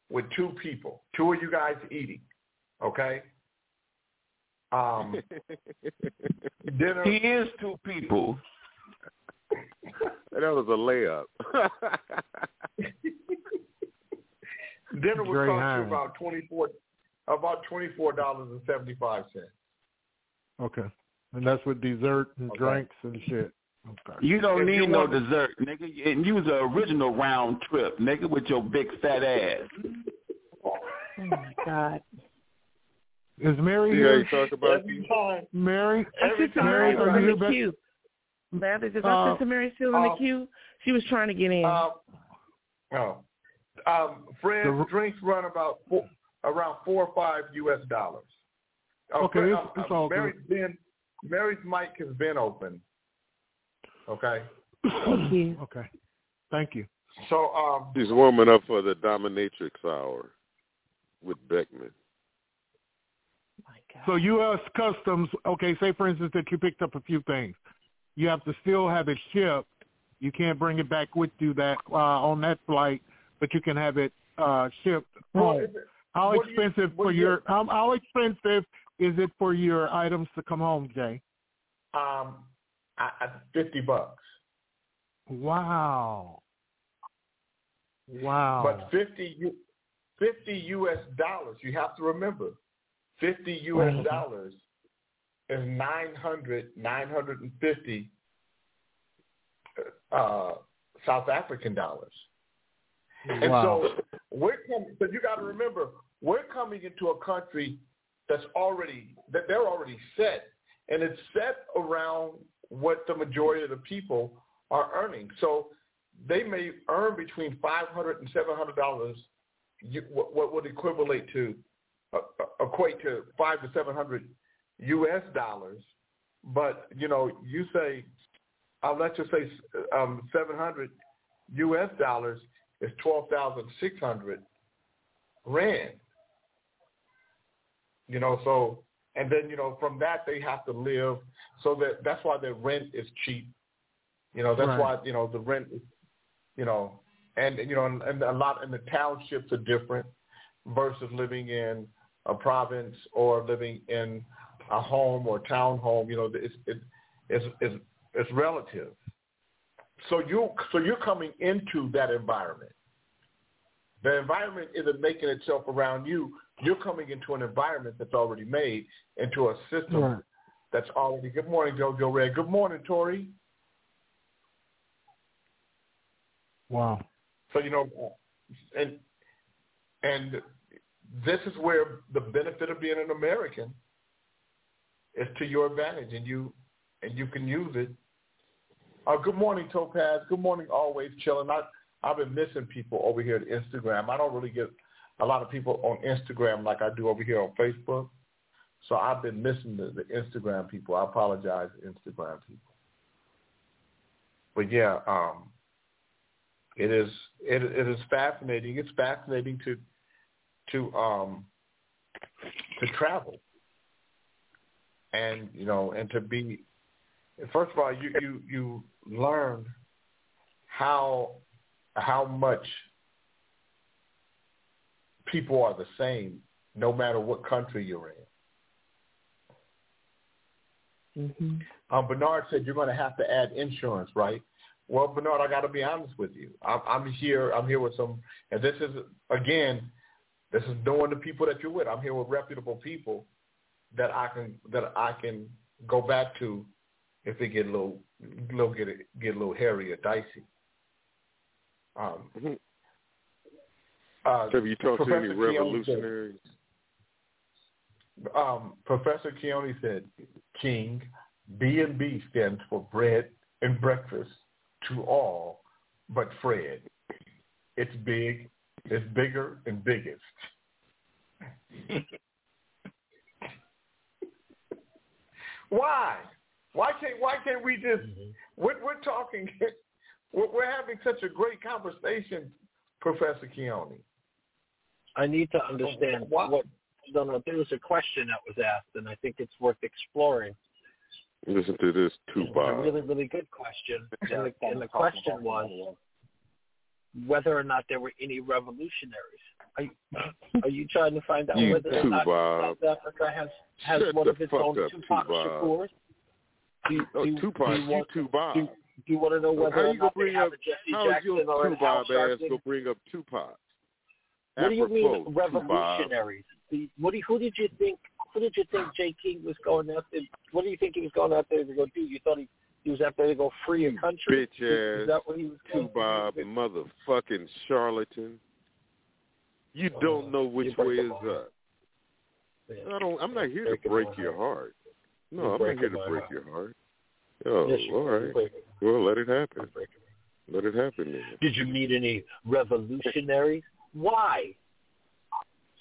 with two people, two of you guys eating, okay? Um, dinner.
He is two people.
that was a layup.
Dinner would
Dre
cost
Hines.
you about twenty four, about twenty four dollars and seventy five cents.
Okay. And that's with dessert and
Okay.
drinks and shit. Okay.
You don't
If
need
you
no
want-
dessert, nigga. And you was the original round trip, nigga, with your big fat ass.
Oh my God.
Is Mary
See you
here?
talk about
Every time,
Mary?
Our
every time,
Mary,
Mary was
are
in
you
the
back-
queue. Rabbit, is
Uh,
sister Mary still in the
uh,
queue? She was trying to get in.
uh, oh, um, Fred,
The-
drinks run about four, around four or five U.S. dollars. Uh,
Okay,
Fred,
it's-
uh,
it's all
Mary's been, Mary's mic has been open. Okay,
Thank you.
Okay. Thank you.
so um,
She's warming up for the dominatrix hour with Beckman.
So U.S. Customs, okay, say for instance that you picked up a few things. You have to still have it shipped. You can't bring it back with you that uh, on that flight, but you can have it uh, shipped
well,
home.
it-
How
what do you-
expensive for
do you-
your how, how expensive is it for your items to come home, Jay?
um, I, I, fifty bucks.
Wow. Wow.
But 50, 50 U.S. dollars, you have to remember, 50 U.S. Dollars is 900, 950 uh, South African dollars. And
wow.
so we're coming, but you got to remember, we're coming into a country that's already, that they're already set. And it's set around what the majority of the people are earning. So they may earn between 500 and $700 what, what would equivalent to uh, uh, equate to five to seven hundred U.S. dollars. But you know, you say, I'll let you say um, seven hundred U.S. dollars is twelve thousand six hundred rand. You know, so and then you know from that they have to live. So that that's why their rent is cheap. You know, that's
Right.
why you know the rent is, you know, and you know, and, and a lot and the townships are different versus living in a province or living in a home or town home. You know, it's it, it's it's it's relative. So you so you're coming into that environment. The environment isn't making itself around you. You're coming into an environment that's already made, into a system
Right.
that's already. Good morning, Jojo Red. Good morning, Tori.
Wow.
So you know, and and this is where the benefit of being an American is to your advantage, and you and you can use it. Uh, good morning, Topaz. Good morning, always chilling. I I've been missing people over here at Instagram. I don't really get a lot of people on Instagram like I do over here on Facebook. So I've been missing the, the Instagram people. I apologize, Instagram people. But yeah, um, it is it, it is fascinating. It's fascinating to to um to travel and you know and to be first of all you you you learn how how much people are the same no matter what country you're in.
Mm-hmm.
Um, Bernard said you're going to have to add insurance, right? Well, Bernard, I got to be honest with you. I'm, I'm here. I'm here with some, and this is again, this is knowing the people that you're with. I'm here with reputable people that I can that I can go back to if they get a little, little get get a little hairy or dicey. Um, uh,
Have you talked to any
Professor Keone said-
revolutionaries?
um, Professor Keone said, King, B and B stands for bread and breakfast to all but Fred. It's big, it's bigger and biggest. why? Why can't why can't we just we're, we're talking we're, we're having such a great conversation, Professor Keone.
I need to understand
What?
what. No, no. There was a question that was asked, and I think it's worth exploring.
Listen to this
It's a really, really good question. And the, and the question was whether or not there were any revolutionaries. Are you, are you trying to find out
You
whether or not
Bob.
South Africa has has
Shut
one of its own
up,
Tupac
Tupac.
Shakur? Do, you-
Oh,
do,
Tupac,
do you
you
want,
Tupac.
do, do you want to know whether
How
or
you
not
gonna
they
bring
have
up?
a Jesse Jackson
your
or an Al
Tupac ass gonna bring up Tupac?
What do you mean revolutionaries? What do you, who did you think? Who did you think Jay King was going out there? What do you think he was going out there to go do? You thought he, he was out there to go free a country?
Bitch
Is
ass
that what he was going
Tubob, motherfucking charlatan. You oh, don't know which way is up. I don't. I'm not here to break your heart.
You're
No, I'm not here to break
heart.
your heart. Oh,
Yes, you
all right. Well, let it happen. Let it happen then.
Did you meet any revolutionaries? Why?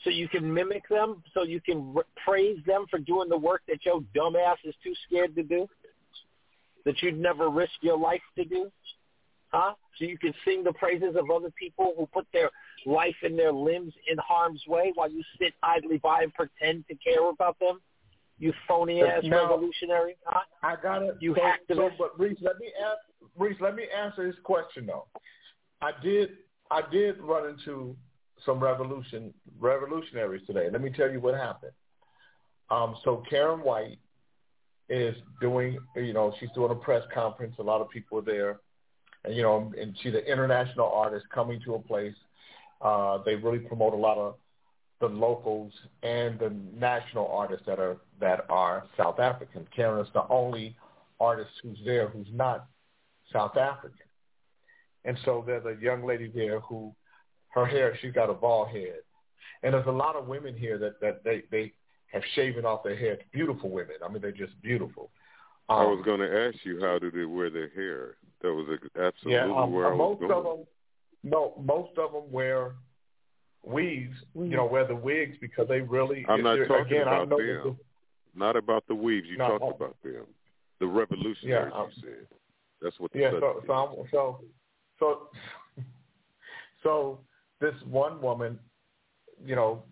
So you can mimic them? So you can praise them for doing the work that your dumbass is too scared to do? That you'd never risk your life to do? Huh? So you can sing the praises of other people who put their life and their limbs in harm's way while you sit idly by and pretend to care about them? You phony ass
Now-
revolutionary? Huh?
I got it.
You
so,
activist.
So, but Reese, let me ask Reese, let me answer his question though. I did I did run into some revolution revolutionaries today. Let me tell you what happened. Um, so Karyn White is doing you know, she's doing a press conference, a lot of people are there. And you know, and she's an international artist coming to a place. Uh, they really promote a lot of the locals and the national artists that are that are South African. Karyn is the only artist who's there who's not South African. And so there's a young lady there who her hair she's got a bald head. And there's a lot of women here that, that they, they have shaven off their hair. Beautiful women. I mean they're just beautiful.
I
Um,
was going to ask you how do they wear their hair. That was absolutely
yeah, um,
where I was
most
going.
of them no, most of them wear weaves, you know, wear the wigs because they really.
I'm not talking
again,
about
know
them.
that
Not about the weaves. You
No,
talked about them. The revolutionaries,
Yeah, um,
you said. That's what the
Yeah, so
subject
so I'm, so so so this one woman, you know,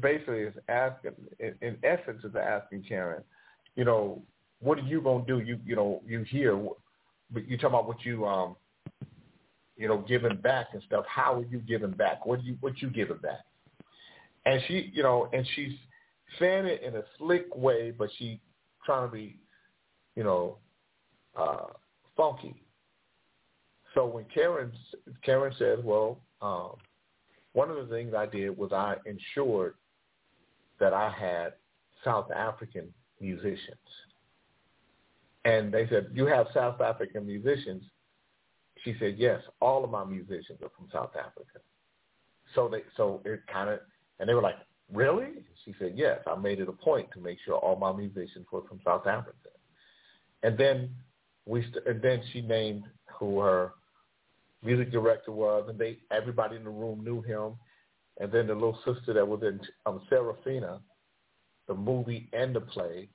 basically is asking, in, in essence, is asking Karyn, you know, what are you gonna do? You you know, you hear, but you talk about what you um, you know, giving back and stuff. How are you giving back? What you what you giving back? And she, you know, and she's saying it in a slick way, but she trying to be, you know, uh, funky. So when Karyn Karyn says, "Well, um, one of the things I did was I ensured that I had South African musicians," and they said, "You have South African musicians." She said, "Yes, all of my musicians are from South Africa." So they so it kind of and they were like, "Really?" She said, "Yes, I made it a point to make sure all my musicians were from South Africa." And then we st- and then she named who her music director was, and they everybody in the room knew him. And then the little sister that was in um, Sarafina, the movie and the play,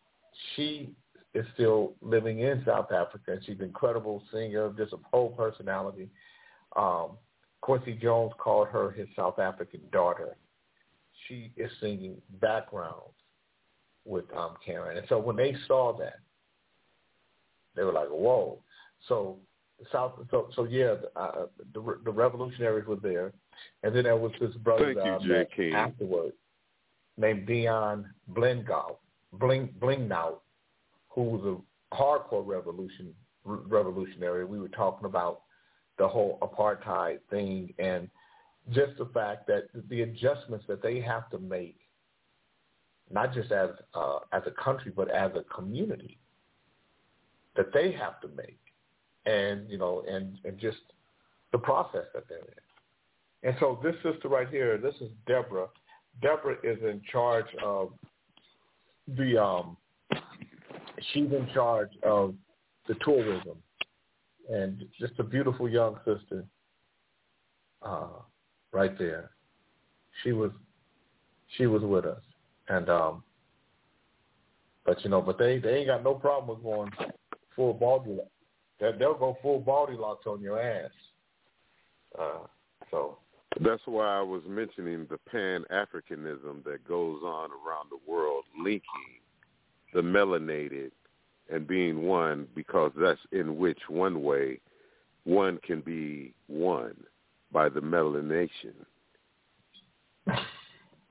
she is still living in South Africa, and she's an incredible singer, just a whole personality. Um, Quincy Jones called her his South African daughter. She is singing backgrounds with um, Karyn, and so when they saw that, they were like, "Whoa!" So South, so so yeah, uh, the the revolutionaries were there, and then there was this brother
Thank you,
uh,
Jay
afterwards named Dion Blingout, Bling Blingnout, who was a hardcore revolution revolutionary. We were talking about the whole apartheid thing and just the fact that the adjustments that they have to make, not just as uh, as a country but as a community, that they have to make, and you know, and and just the process that they're in. And so this sister right here, this is Deborah. Deborah is in charge of the um she's in charge of the tourism and just a beautiful young sister uh right there. She was she was with us. And um but you know, but they they ain't got no problem with going full body they they'll go full body locks on your ass. Uh so
That's why I was mentioning the Pan Africanism that goes on around the world, linking the melanated and being one, because that's in which one way one can be one by the melanation.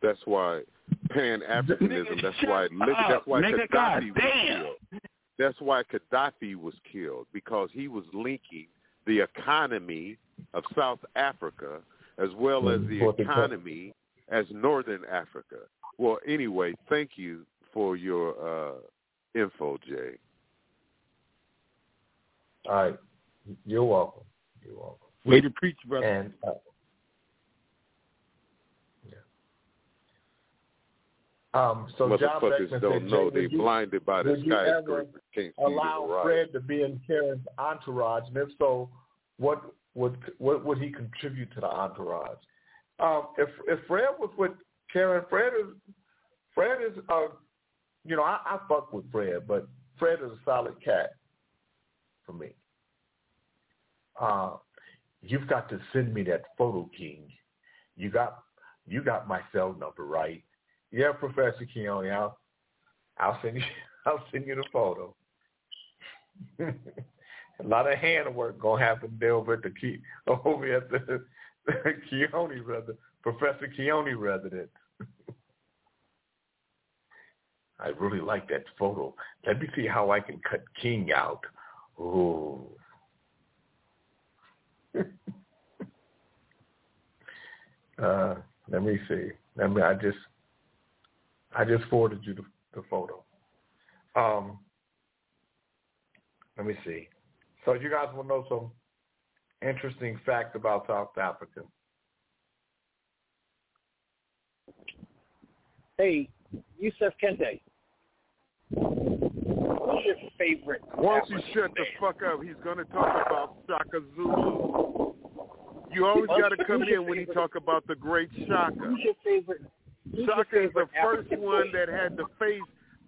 That's why Pan Africanism. That's why.
Nigga,
That's why
nigga,
Gaddafi was
goddamn.
killed. That's why Gaddafi was killed because he was linking the economy of South Africa as well as the
What they call-
economy as Northern Africa. Well, anyway, thank you for your uh, info, Jay.
all right. You're welcome. You're welcome.
Way to preach, brother.
And uh, Um, so John Beckman
don't
said,
know they
you
blinded by the
would you ever
skyscraper. Can't
allow. Fred to be in Karyn's entourage? And if so, what would what would he contribute to the entourage? Um, if if Fred was with Karyn, Fred is Fred is uh, you know I, I fuck with Fred, but Fred is a solid cat for me. Uh, you've got to send me that photo, King. You got you got my cell number, right? Yeah, Professor Keone, I'll I'll send you I'll send you the photo. A lot of handwork gonna happen there over at the key over at the Keone resident Professor Keone resident. I really like that photo. Let me see how I can cut King out. Ooh. uh, let me see. Let me. I just, I just forwarded you the, the photo. Um, let me see. So you guys will know some interesting facts about South Africa.
Hey, Yusuf Kente. What's your favorite?
Once you
African
shut the fuck up, he's gonna talk about Shaka Zulu. You always got to come
your
in when you
favorite-
talk about the great Shaka.
Who's your favorite?
Shaka is the first one that had to face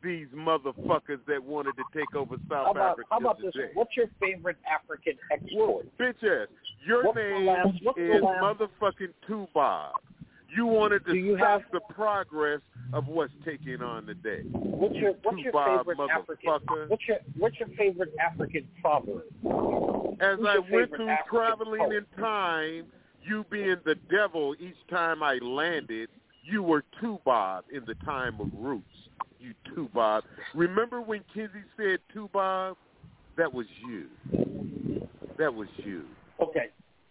these motherfuckers that wanted to take over South
How about
Africa
how about this?
today.
What's your favorite African export?
Bitch ass, your
What's
name
last-
is motherfucking Tubob. You wanted to
you
stop
have-
the progress of what's taking on today.
What's your what's your
Tubob,
favorite African?
motherfucker.
What's your what's your favorite African proverb?
As
Who's
I went through
African
traveling
poet?
in time, you being the devil each time I landed, you were Tubob in the time of roots. You Tubob. Remember when Kizzy said Tubob? That was you. That was you.
Okay,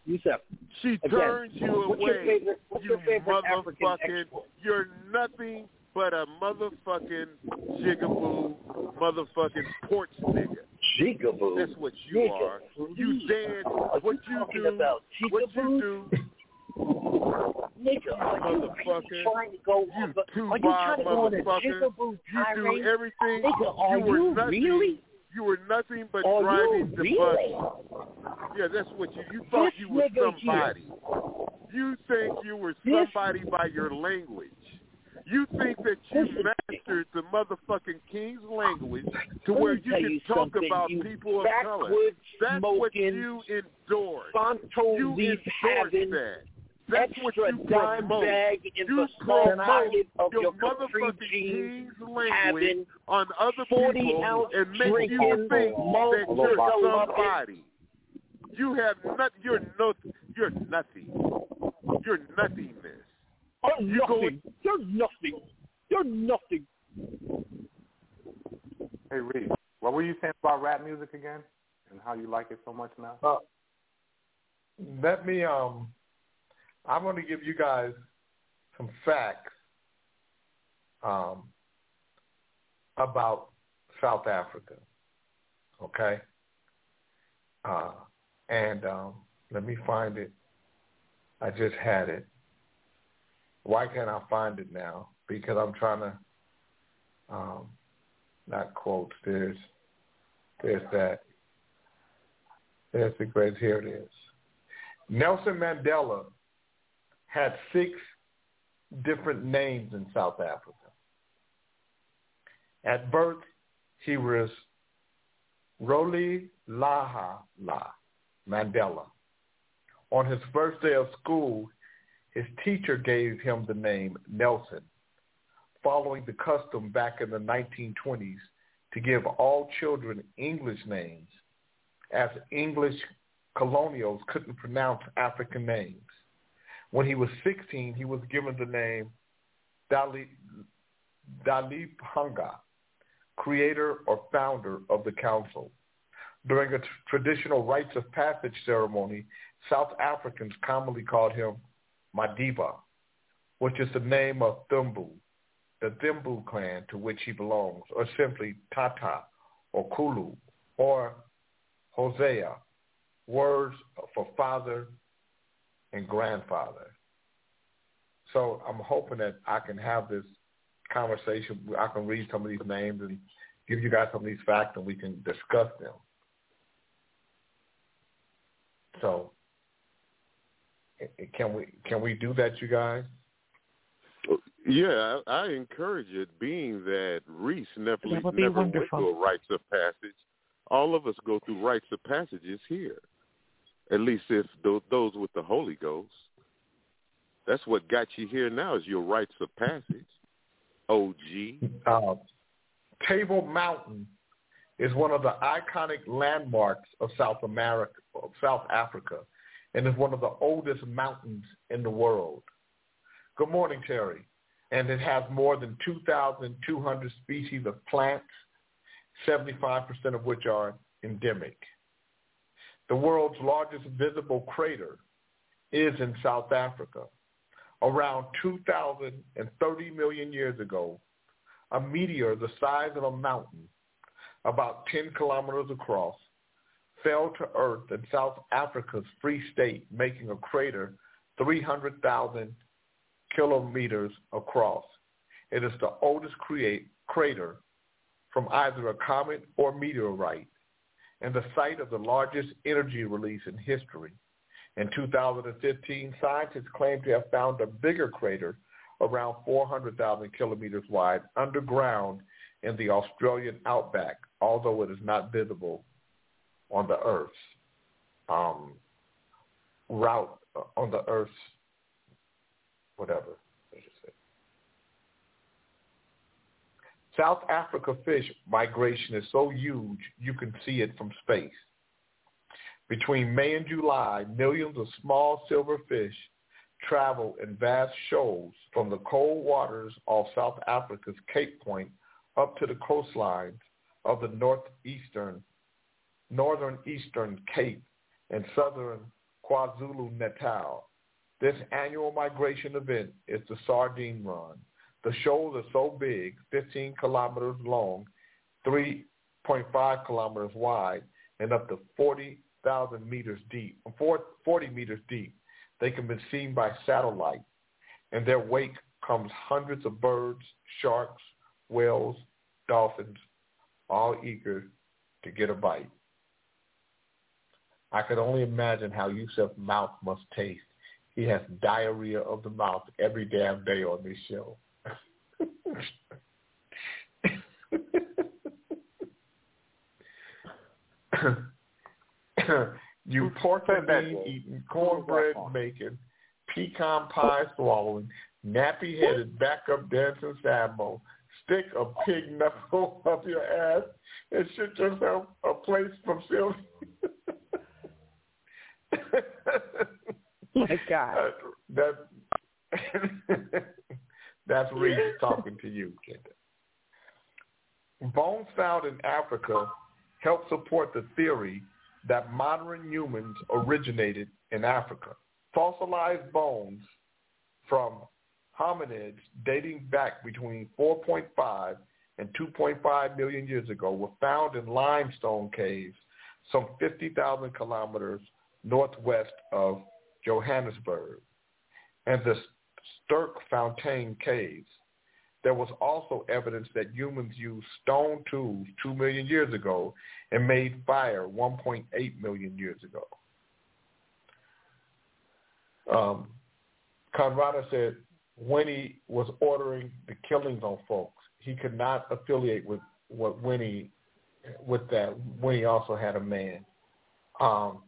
You said
She
Again,
turns you
what's your
away.
favorite- what's
you
your favorite
motherfucking. You're nothing but a motherfucking jigaboo, motherfucking porch nigga.
Jigaboo.
That's what you
Nigga,
are. You.
Are
What
you
do?
about
What you do?
Nigga, are you really trying to go?
You
are you trying to go on a jigaboo
You do everything.
Nigga, are
you were
you
nothing.
really?
You were nothing but
Are
driving
you
the
really?
bus. Yeah, that's what you. You thought
This
you were somebody. You think you were
This-
somebody by your language. You think that you mastered the motherfucking King's language to where you can
you
talk about
you
people of color. That's what you endorse. You endorse
having,
that. That's what you
dime
promote.
bag in
You
the small
promote
pocket of
your
your capri
motherfucking
jeans,
King's
having
on other
40
people
ounce
and make you
drinking,
think that you're somebody. You have not. You're no. You're nothing. You're nothingness.
I'm
You go-
nothing. You're nothing. You're nothing.
Hey Reed, what were you saying about rap music again, and how you like it so much now?
Uh, let me um I'm going to give you guys some facts um about South Africa. Okay? Uh and um let me find it. I just had it. Why can't I find it now? Because I'm trying to um not quotes, there's there's that. There's the great here it is. Nelson Mandela had six different names in South Africa. At birth, he was Roli Laha La Mandela. On his first day of school, his teacher gave him the name Nelson, following the custom back in the 1920s to give all children English names, as English colonials couldn't pronounce African names. When he was 16, he was given the name Dali, Dalip Hanga, creator or founder of the council. During a t- traditional rites of passage ceremony, South Africans commonly called him Madiba, which is the name of Thumbu, the Thimbu clan to which he belongs, or simply Tata or Khulu or Xhosa, words for father and grandfather. So I'm hoping that I can have this conversation. I can read some of these names and give you guys some of these facts and we can discuss them. So i- i- can we can we do that, you guys?
Yeah, I, I encourage it, being that Reese never,
That would be
never went
wonderful.
through a rites of passage. All of us go through rites of passages here. At least if those, with the Holy Ghost. That's what got you here now is your rites of passage. OG.
Uh, Table Mountain is one of the iconic landmarks of South America, of South Africa, and is one of the oldest mountains in the world. Good morning, Terry. And it has more than 2,200 species of plants, 75% of which are endemic. The world's largest visible crater is in South Africa. Around 2,030 million years ago, a meteor the size of a mountain, about 10 kilometers across, fell to Earth in South Africa's Free State, making a crater 300,000 kilometers across. It is the oldest create, crater from either a comet or meteorite and the site of the largest energy release in history. In 2015, scientists claim to have found a bigger crater around 400,000 kilometers wide underground in the Australian outback, although it is not visible on the Earth's um, route, uh, on the Earth's whatever. South Africa fish migration is so huge you can see it from space. Between May and July, millions of small silver fish travel in vast shoals from the cold waters off South Africa's Cape Point up to the coastlines of the northeastern, northern eastern Cape and southern KwaZulu-Natal. This annual migration event is the Sardine Run. The shoals are so big, 15 kilometers long, 3.5 kilometers wide, and up to 40,000 meters deep, 40 meters deep. They can be seen by satellite. In their wake comes hundreds of birds, sharks, whales, dolphins, all eager to get a bite. I could only imagine how Yusuf's mouth must taste. He has diarrhea of the mouth every damn day on this show. You pork and bean eating, cornbread making, pecan pie swallowing, nappy headed backup dancing Samo, stick a pig knuckle up your ass and shit yourself a place from Sylvia.
My God.
That, that that's Reese talking to you, Kendra. Bones found in Africa help support the theory that modern humans originated in Africa. Fossilized bones from hominids dating back between 4.5 and 2.5 million years ago were found in limestone caves some 50,000 kilometers northwest of Johannesburg. And the Sterkfontein caves. There was also evidence that humans used stone tools 2 million years ago and made fire 1.8 million years ago. Um, Conrada said Winnie was ordering the killings on folks. He could not affiliate with what Winnie with that. Winnie also had a man. Um,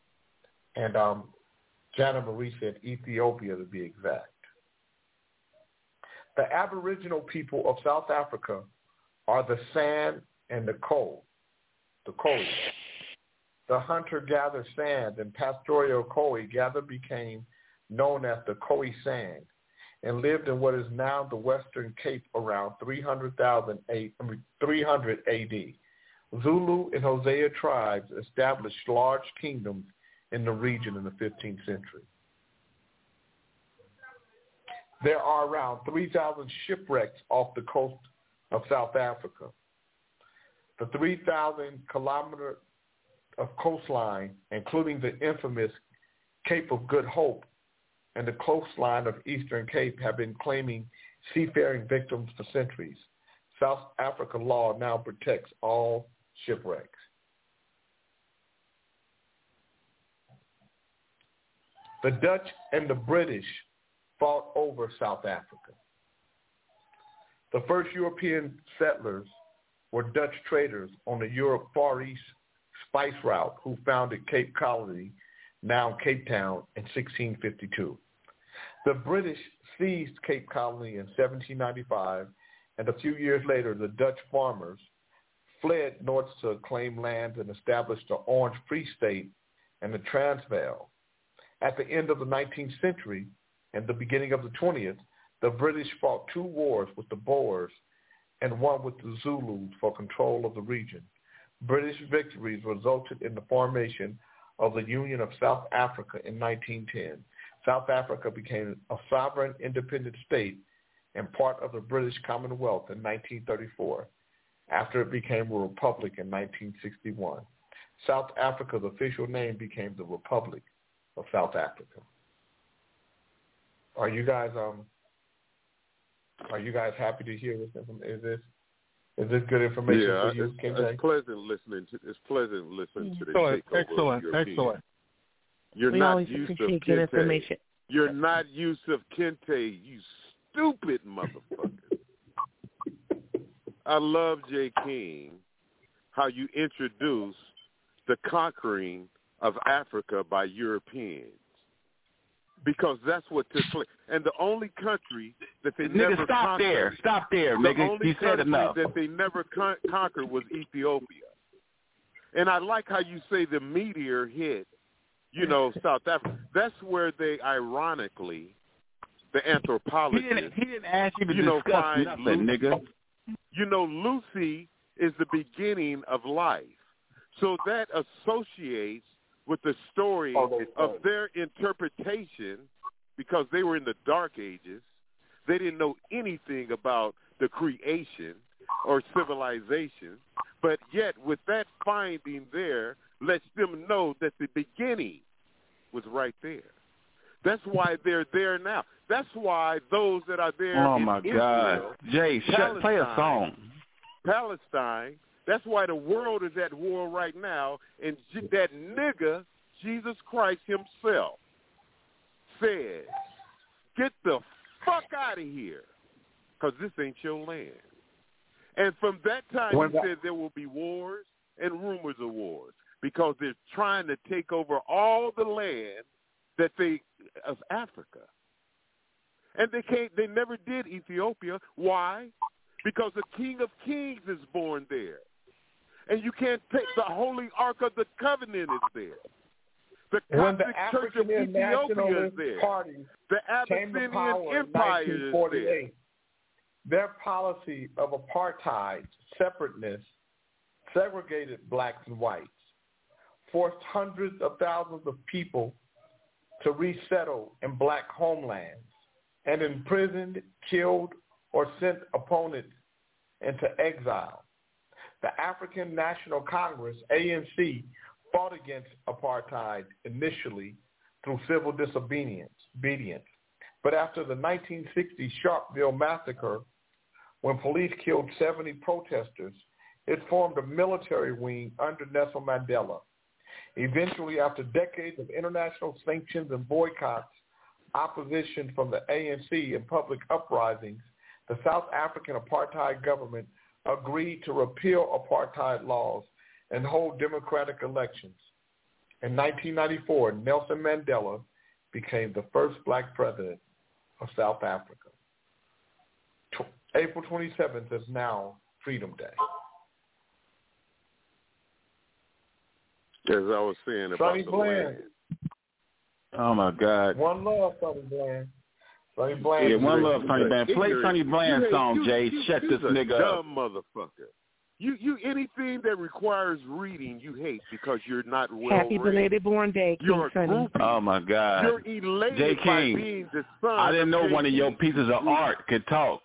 and um, Jana Marie said Ethiopia to be exact. The Aboriginal people of South Africa are the San and the Khoi, the Khoi. The hunter-gatherer San and pastoral Khoi gather became known as the Khoisan and lived in what is now the Western Cape around 300,000 300 AD. Zulu and Xhosa tribes established large kingdoms in the region in the 15th century. There are around 3,000 shipwrecks off the coast of South Africa. The 3,000 kilometer of coastline, including the infamous Cape of Good Hope and the coastline of Eastern Cape, have been claiming seafaring victims for centuries. South Africa law now protects all shipwrecks. The Dutch and the British fought over South Africa. The first European settlers were Dutch traders on the Europe Far East spice route who founded Cape Colony, now Cape Town, in 1652. The British seized Cape Colony in 1795, and a few years later, the Dutch farmers fled north to claim land and established the Orange Free State and the Transvaal. At the end of the 19th century, and the beginning of the 20th, the British fought two wars with the Boers and one with the Zulus for control of the region. British victories resulted in the formation of the Union of South Africa in 1910. South Africa became a sovereign independent state and part of the British Commonwealth in 1934 after it became a republic in 1961. South Africa's official name became the Republic of South Africa. Are you guys um are you guys happy to hear this? Is this is this good information
yeah,
for you,
it's, it's pleasant listening to it's pleasant listening to the
excellent,
takeover
excellent,
of
excellent.
You're
we
not
always
Yusuf
appreciate good information.
You're not Yusuf Kente, you stupid motherfucker. I love Jay King, how you introduce the conquering of Africa by Europeans. Because that's what took place. And the only country that they
Nigga,
never
stop
conquered,
there. Stop there,
the
nigga.
only
You said
country
enough.
that they never con- conquered was Ethiopia. And I like how you say the meteor hit, you know, South Africa. That's where they ironically, the
He didn't, he didn't ask you to
you know,
discuss
find
nothing,
Lu-
nigga.
you know, Lucy is the beginning of life. So that associates with the story
Oh,
of their interpretation because they were in the dark ages. They didn't know anything about the creation or civilization. But yet with that finding there lets them know that the beginning was right there. That's why they're there now. That's why those that are there
Oh
in
my
Israel,
God, Jay, shut, play a song.
Palestine. That's why the world is at war right now. And that nigga, Jesus Christ himself, said, get the fuck out of here because this ain't your land. And from that time,
When
he said there will be wars and rumors of wars because they're trying to take over all the land that they of Africa. And they can't. They never did Ethiopia. Why? Because the King of Kings is born there, and you can't take the Holy Ark of the Covenant is there. The
When the
Church of Ethiopia is there.
Party
The Abyssinian Empire is there.
1948, their policy of apartheid, separateness, segregated blacks and whites, forced hundreds of thousands of people to resettle in black homelands and imprisoned, killed, or sent opponents into exile. The African National Congress, ANC, fought against apartheid initially through civil disobedience. obedience. But after the 1960 Sharpeville massacre, when police killed 70 protesters, it formed a military wing under Nelson Mandela. Eventually, after decades of international sanctions and boycotts, opposition from the ANC and public uprisings, the South African apartheid government agreed to repeal apartheid laws and hold democratic elections. In 1994, Nelson Mandela became the first black president of South Africa. Tw- April 27th is now Freedom Day.
As I was saying about
Sonny
the
Bland.
land.
Oh my God.
One love, Sonny Bland. Sonny Bland.
Yeah, one love, Sonny Bland. Play
Ignorant.
Sonny Bland's song,
you-
Jay.
you-
Shut
you's
this
a
nigga up.
dumb motherfucker. You you anything that requires reading you hate because you're not well
Happy belated born day, King
You're
Sonny.
Oh my God.
You're elated
Jay
by
King,
being the son.
I didn't know
Jay
one of your
King.
pieces of art could talk.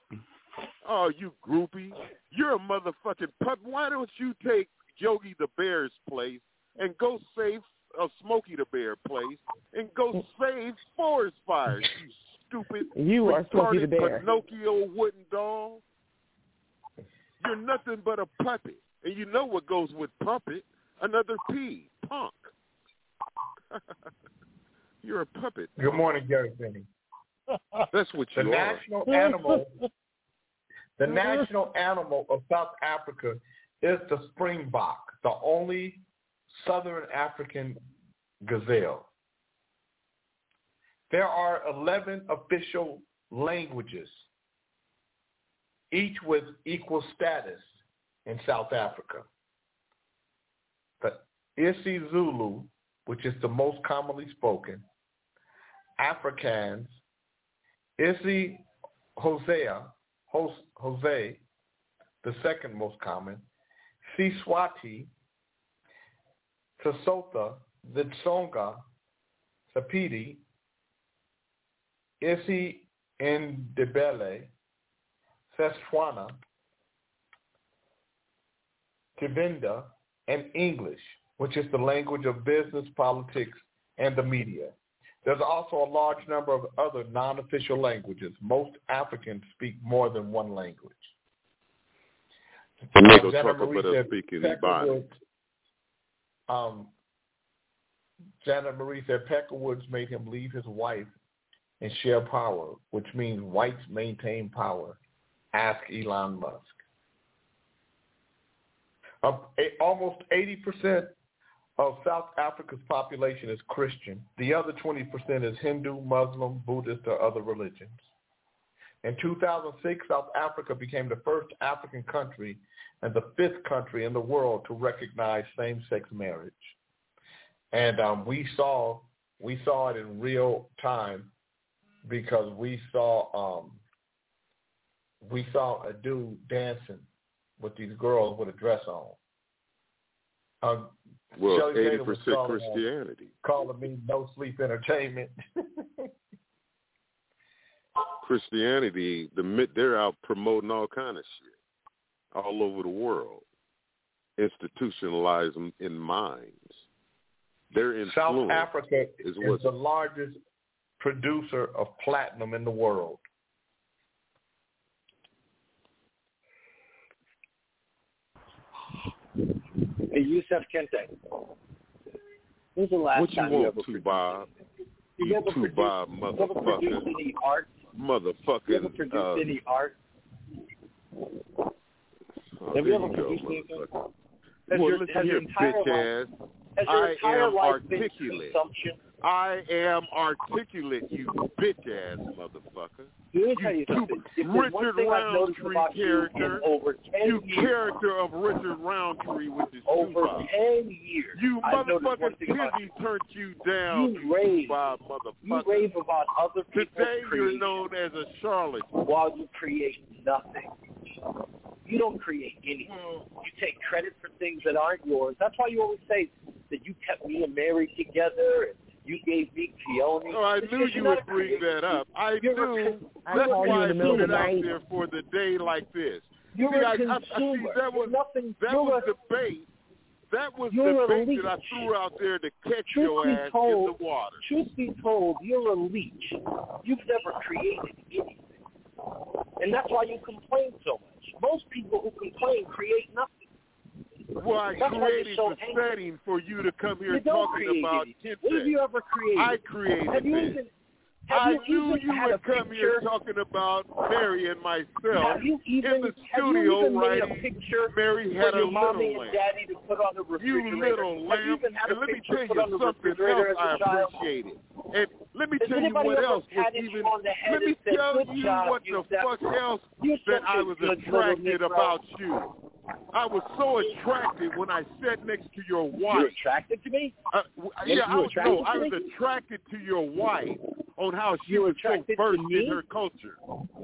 Oh, you groupie! You're a motherfucking pup. Why don't you take Yogi the Bear's place and go save uh, Smokey the Bear place and go save forest fires? You stupid.
You are Smokey the
retarded
Bear.
Pinocchio wooden doll. You're nothing but a puppet, and you know what goes with puppet? Another P, punk. You're a puppet.
Good morning, Gary Finney.
That's what
The
you are.
national animal, the national animal of South Africa is the springbok, the only southern African gazelle. There are 11 official languages, each with equal status in South Africa. The isiZulu, which is the most commonly spoken, Afrikaans, Isi Hosea, Hos, Jose, the second most common, Siswati, Sesotho, Vitsonga, Sapiti, Isi Ndebele, Setswana, Kivinda, and English, which is the language of business, politics, and the media. There's also a large number of other non-official languages. Most Africans speak more than one language.
The nigga
Alexander
talk
Marie
about
said
speaking
Peckerwood, Um, Janet Marie said Peckerwoods made him leave his wife and share power, which means whites maintain power. Ask Elon Musk. Almost 80% of South Africa's population is Christian. The other 20% is Hindu, Muslim, Buddhist, or other religions. In 2006, South Africa became the first African country and the fifth country in the world to recognize same-sex marriage. And um, we saw we saw it in real time because we saw um, we saw a dude dancing with these girls with a dress on. Uh,
well, eighty percent Christianity.
calling me no sleep entertainment.
Christianity, the they're out promoting all kind of shit all over the world, institutionalized in- in minds. Their influence
South Africa
is
is
what
the largest producer of platinum in the world.
Hey, Yusuf Kente. When's the last
what you
time you
want
ever
to,
produced?
Bob?
You
You
ever
two
produced-
Bob
You ever produced any art? You ever produced
uh,
any art?
oh,
Have
there
you ever
go,
produced anything? Has
well,
your,
listen
has your
here,
entire
bitch
life,
ass.
has your
I
entire
am
life been
articulate.
consumption?
I am articulate, you bitch ass motherfucker.
Let me tell you
You
something. If there's one
Richard
thing I've noticed
Roundtree
you
character.
over 10
You
years,
character of Richard Roundtree, which is
over
Tupac.
10 years,
You motherfucking
thing
Tizzy turned you down,
You rave.
Tupac
you rave about other people's
Today you're known as a charlatan.
while you create nothing. You don't create anything. Mm. You take credit for things that aren't yours. That's why you always say that you kept me and Mary together and you gave me Peony.
Oh, I knew you would bring that up. I knew. That's why I put it out there for the day like this.
You're
See,
a
I, I, I
consumer.
see that was
nothing.
that was
a,
the bait. That was the bait that I threw out there to catch
Truth
your ass
told-
in the water.
truth be told, you're a leech. You've never created anything. And that's why you complain so much. Most people who complain create nothing.
Well, I
That's why you're
created
so
the
angry.
setting for you to come here
You
talking about.
What have you ever created?
I created
have you
this.
even have
I
you
knew
even
you
had
would come
picture?
here talking about Mary and myself
even
in the studio
even made a
writing
picture
Mary had a
mommy
little
and
lamp.
daddy to put on the
You
refrigerator?
little
you had a
And let me tell you something else I
a child?
appreciate it. And let me
Has
tell you what else was even
you on the head
let me tell you what the fuck else that I was
little
attracted about you. I was so attracted when I sat next to your wife.
attracted to me?
Uh, yeah,
you
I was, no, I was attracted to your wife on how she
You
was so versed in her culture.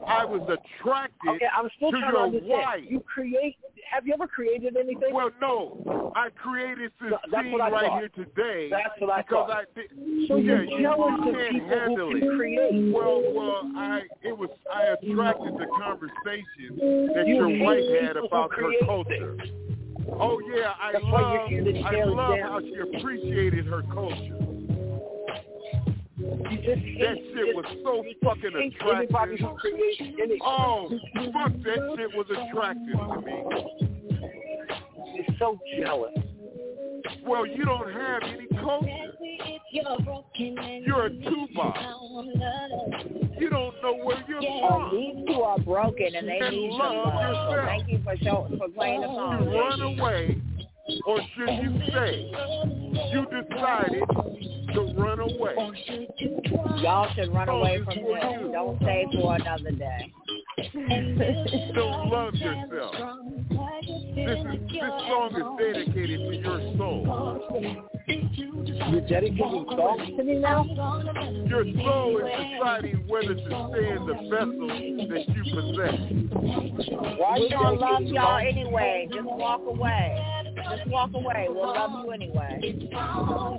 I was attracted
Okay, I'm still
to your
to
wife.
You create. Have you ever created anything?
Well, no, I created this
No,
scene right
thought.
here today
That's what I
because
thought.
I did.
So
yeah,
you're
you,
jealous
can't
people who
handle
can
it.
create.
Well, well, I it was I attracted the conversation that
You
your wife had about her culture. Oh yeah, I
That's
love I love how she appreciated her culture.
You just hate,
That shit was so fucking attractive.
who creates anything.
Oh, fuck that shit was attractive to me.
You're so jealous.
Well, you don't have any culture. You're a tuba. You don't know where you're
Oh,
from.
these two are broken and they
And
need some
love
love.
Yourself.
thank you for show, for playing the
You run away, or should you say You decided to run away.
Y'all should run away from this. Don't stay for another day.
Don't love yourself. This is this song is dedicated to your soul.
You're dedicating songs to me now?
Your soul is deciding whether to stay in the vessel that you possess.
Why
We
you
gonna love y'all anyway. Just walk away. Just walk away. We'll love you anyway.
How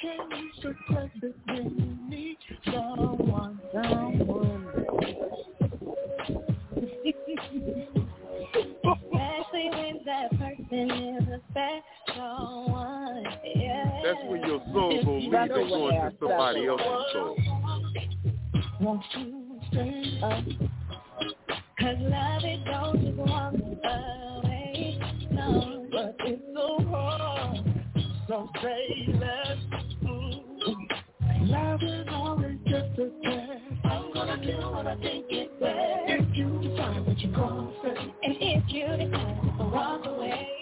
can you suppress it when you need someone, someone?
That's when your soul will leave and go into somebody else's soul.
Won't you stay up?
Cause love it don't just walk away. No, but it's so hard.
say less. Mm. Love is always just a test. I'm gonna do what I think is best. If you decide what you're gonna say, and if you decide to walk away,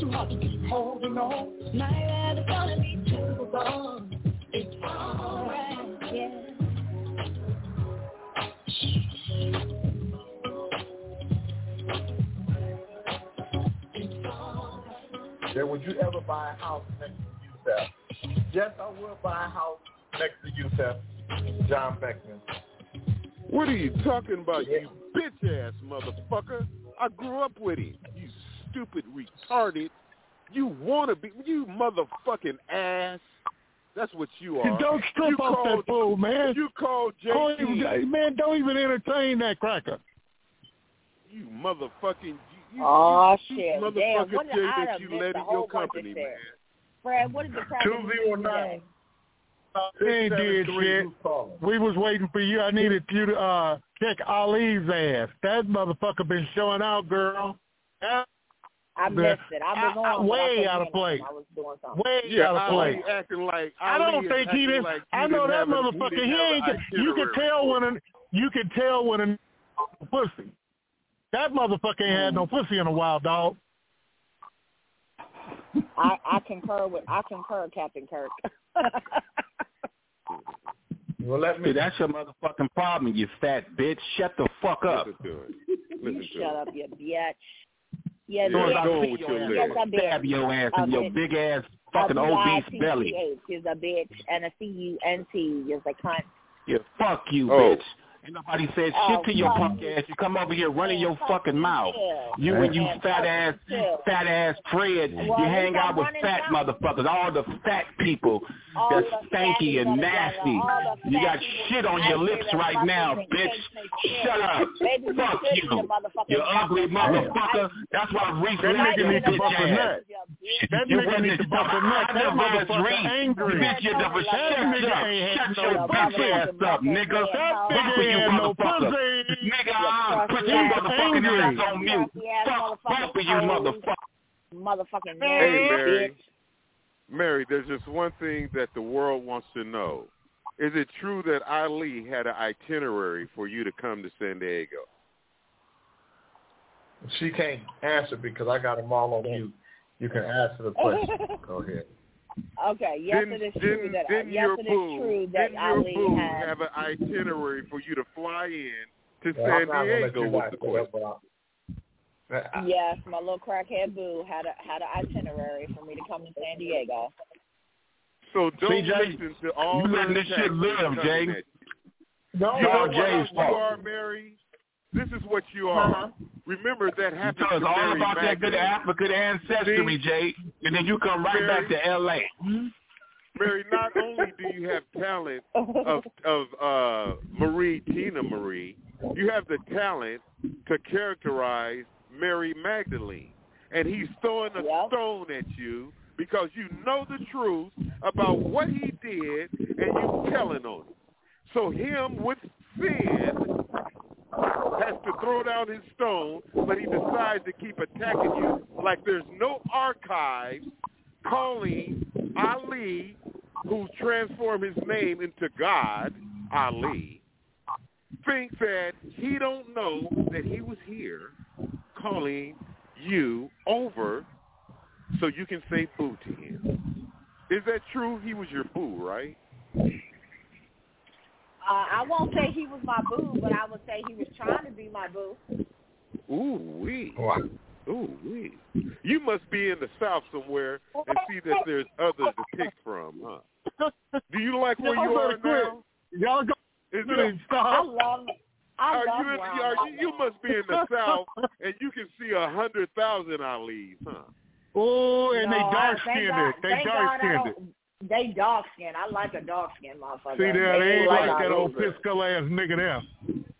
too hard to keep holding on. My rather gonna be too long. It's alright, yeah.
Then would you ever buy a house next to Yusef? Yes, I will buy a house next to Yusef. John Beckman.
What are you talking about, you bitch ass motherfucker? I grew up with him. You stupid retarded. You wanna be you motherfucking ass. That's what you are.
Don't strip
you
off
called,
that fool, man.
You called
Don't
JT.
even- man, don't even entertain that cracker.
You motherfucking you, you,
Oh
you,
shit!
you
Damn,
motherfucker
what
Jay that you
missed
led in your company, man.
shit. Fred, what did the cracker do today?
We ain't did shit. We was waiting for you. I needed you to uh check Ali's ass. That motherfucker been showing out, girl. That-
I missed it. I was
I-
on,
I-
but I
way out of
hear
place.
I was doing something.
Way
Yeah,
out of
Ali
place.
acting like
I
Ali
don't think he
acting
didn't.
Like
I know that
a-
motherfucker.
didn't
He ain't. You can
itinerary.
tell when a you can tell when a pussy. That motherfucker ain't had no mm-hmm. pussy in a while, dog.
I, I concur with I concur, Captain Kirk.
Well, let
See, that's your motherfucking problem, you fat bitch. Shut the fuck up.
Listen to it.
you
to
shut
it.
up, you bitch. Yeah,
Yeah,
bitch.
go with your
yes,
lyrics.
a bitch.
Stab your ass in your big ass
A
fucking obese belly.
B-I-T-C-H is a bitch, and a C-U-N-T is a cunt.
Yeah, fuck you,
Oh.
bitch. Ain't nobody said
Oh,
shit to your punk
you.
ass. You come over here running your fucking mouth.
too.
You and you fat
fuck you
ass, fat ass Fred.
Well,
you hang out with fat
some-
motherfuckers. All the fat people
All
that's
the
stanky
fatties
and nasty. You got shit on your lips right now, bitch.
cakes and shit.
Shut up.
You
Fuck you. You ugly motherfucker. That's why Reese
That
left
nigga
your
need to
bitch
bump a
ass.
nut. That
You
nigga
wouldn't
need to
have
bump a nut.
I
That
never was
motherfucker
Reese.
angry.
Bitch, you never
That
shut
nigga
up.
ain't had
Shut
no
your bitch ass up, nigga.
That
Fuck
nigga
with you,
had no
motherfucker.
pussy.
Nigga, I'll put
crusty
your motherfucking ass on mute. Fuck both of you
motherfucking
motherfuckers.
Motherfucking
Hey, Mary. Mary, there's just one thing that the world wants to know. Is it true that Ali had an itinerary for you to come to San Diego?
She can't answer because I got them all on mute. You can answer the question. Go ahead.
Okay, yes,
didn't,
it is true
didn't,
that
didn't
yes,
your
it is
boo,
true that
didn't your
Ali
boo
had.
have an itinerary for you to fly in to
Well,
San
not gonna let
Diego?
you
Was the question.
Yes, my little crackhead boo had a had an itinerary for me to come to San Diego.
So don't
CJ,
listen to all
you letting this shit
texts
live,
coming
Jay.
you.
No,
You know
all
what you are, Mary? This is what you are.
Uh-huh.
Remember that happened
You tell us all
Mary
about that good African ancestry, Jay, and then you come right back to L.A.
Mary, not only do you have talent of of uh, Marie Teena Marie, you have the talent to characterize Mary Magdalene, and he's throwing a
Yep.
stone at you because you know the truth about what he did, and you're telling on him. So him with sin has to throw down his stone, but he decides to keep attacking you like there's no archives calling Ali, who transformed his name into God, Ali, thinks that he don't know that he was here calling you over so you can say boo to him. Is that true? He was your boo, right?
Uh, I won't say he was my boo, but I would say he was trying to be my boo.
Ooh wee. Ooh wee. You must be in the South somewhere and see that there's others to pick from, huh? Do you like where you
Y'all
are now?
Y'all go.
Is
Please
it,
stop.
I love I
are
love
you, in,
where
are you, you must be in the South and you can see a hundred thousand Ali's, huh?
Oh, and they
No, I-
dark skinned.
God-
They dark skinned.
don't- They dark skin. I like a dark skin motherfucker.
See there, they ain't like, that old
Pisco.
pisco ass nigga there.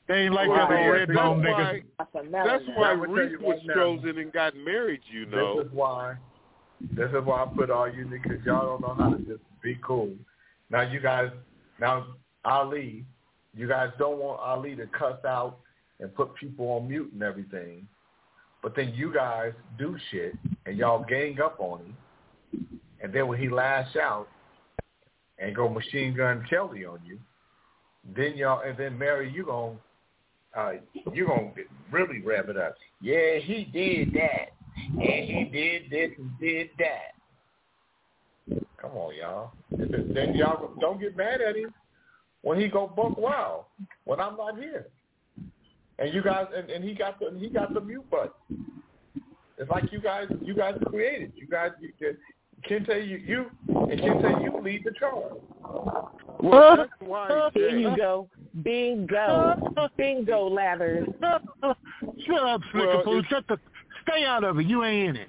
They ain't like
Well,
that old
yeah,
red
that's
bone
why-
nigga.
That's why
I'm gonna tell
Reese was chosen and got married. You know.
This is why. This is why I put all you niggas. Y'all don't know how to just be cool. Now you guys. Now Ali, you guys don't want Ali to cuss out and put people on mute and everything. But then you guys do shit and y'all gang up on him. And then when he lash out and go machine gun Kelly on you, then y'all and then Mary, you gonna uh, you gonna really rev it up. Yeah, he did that, and he did this and did that. Come on, y'all. Then y'all don't get mad at him when he go buck wild when I'm not here. And you guys, and, and he got the he got the mute button. It's like you guys, you guys created. You guys, you, Kente, you, you and Kente, you lead the charge.
Well, oh. why
There you go. Bingo. Bingo ladders.
Shut up, Slicker
Well,
Pooh.
it's-
Shut the. Stay out of it. You ain't in it.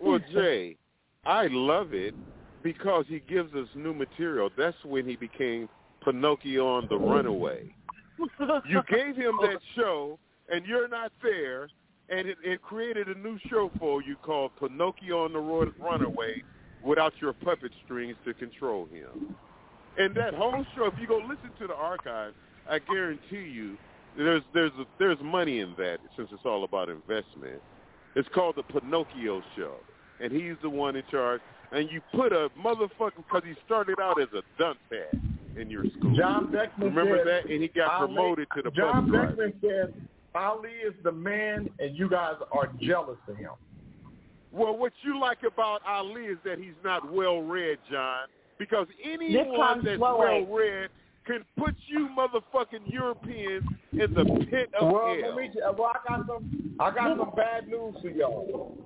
Well, Jay, I love it because he gives us new material. That's when he became Pinocchio on the Runaway. You gave him that show, and you're not there, and it, it created a new show for you called Pinocchio on the Ro- Runaway without your puppet strings to control him. And that whole show, if you go listen to the archive, I guarantee you there's there's a, there's money in that since it's all about investment. It's called the Pinocchio Show, and he's the one in charge. And you put a motherfucker because he started out as a dump pad in your school.
John Beckman
Remember
said,
that? And he got
Ali-
promoted to the
John
bus driver.
Beckman said Ali is the man, and you guys are jealous of him.
Well, what you like about Ali is that he's not well read, John. Because anyone
comes
that's
slow
well read can put you motherfucking Europeans in the pit of
Well,
hell.
let me. Well, I got some. I got some bad news for y'all.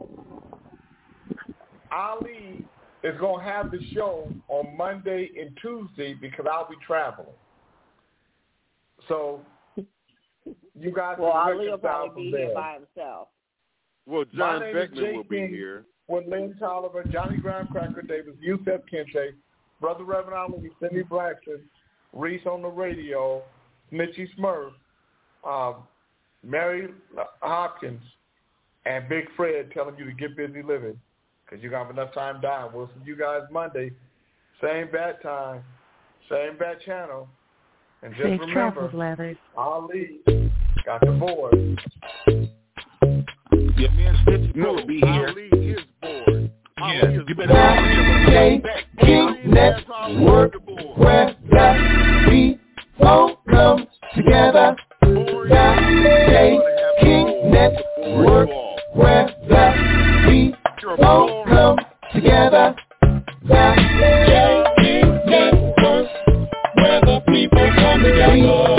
Ali is gonna have the show on Monday and Tuesday because I'll be traveling. So you guys
Well,
can
Ali will probably be
there.
here by himself.
Well,
My
John
name
Beckman
Jay
will be
King.
here.
with Lynn Tolliver, Johnny Graham Cracker Davis, Yusef Kente, Brother Reverend Ali, Cindy Braxton, Reese on the radio, Mitchie Smurf, um, Mary Hopkins, and Big Fred telling you to get busy living because you got enough time dying. We'll see you guys Monday, same bat time, same bat channel. And just
Safe
remember,
travels.
Ali got the board.
Yeah, me and Stitch
No,
be here.
Ali is bored.
Yeah, you better
Jay King Network, where the people come together. The Jay King Network, where the people come together. The Jay King Network, where the people come together.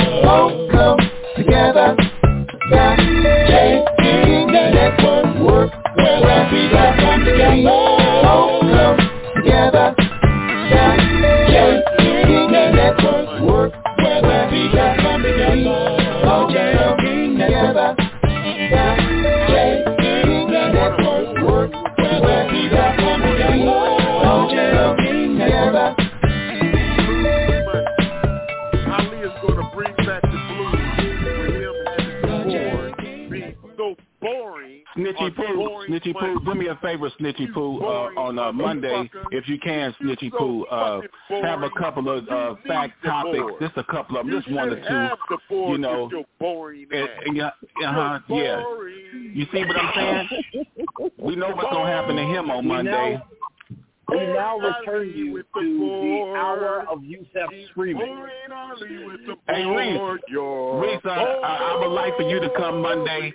Where the people come together. People
Snitchy Poo, do me a favor, Snitchy Poo, uh, on uh, Monday, if you can, Snitchy Poo, uh, have a couple of uh, fact topics, just a couple of them, just one or two,
board
you know,
with your boring
and, and yeah, uh-huh, yeah. You see what I'm saying? We know what's gonna happen to him on
We
Monday.
now- We now return you to the hour of Yusef screaming.
Boring Ali with the
Hey, Reese,
board.
Reese, uh, I, I would like for you to come Monday.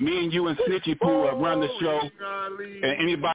Me and you and Snitchy Poo uh, run the show, and anybody.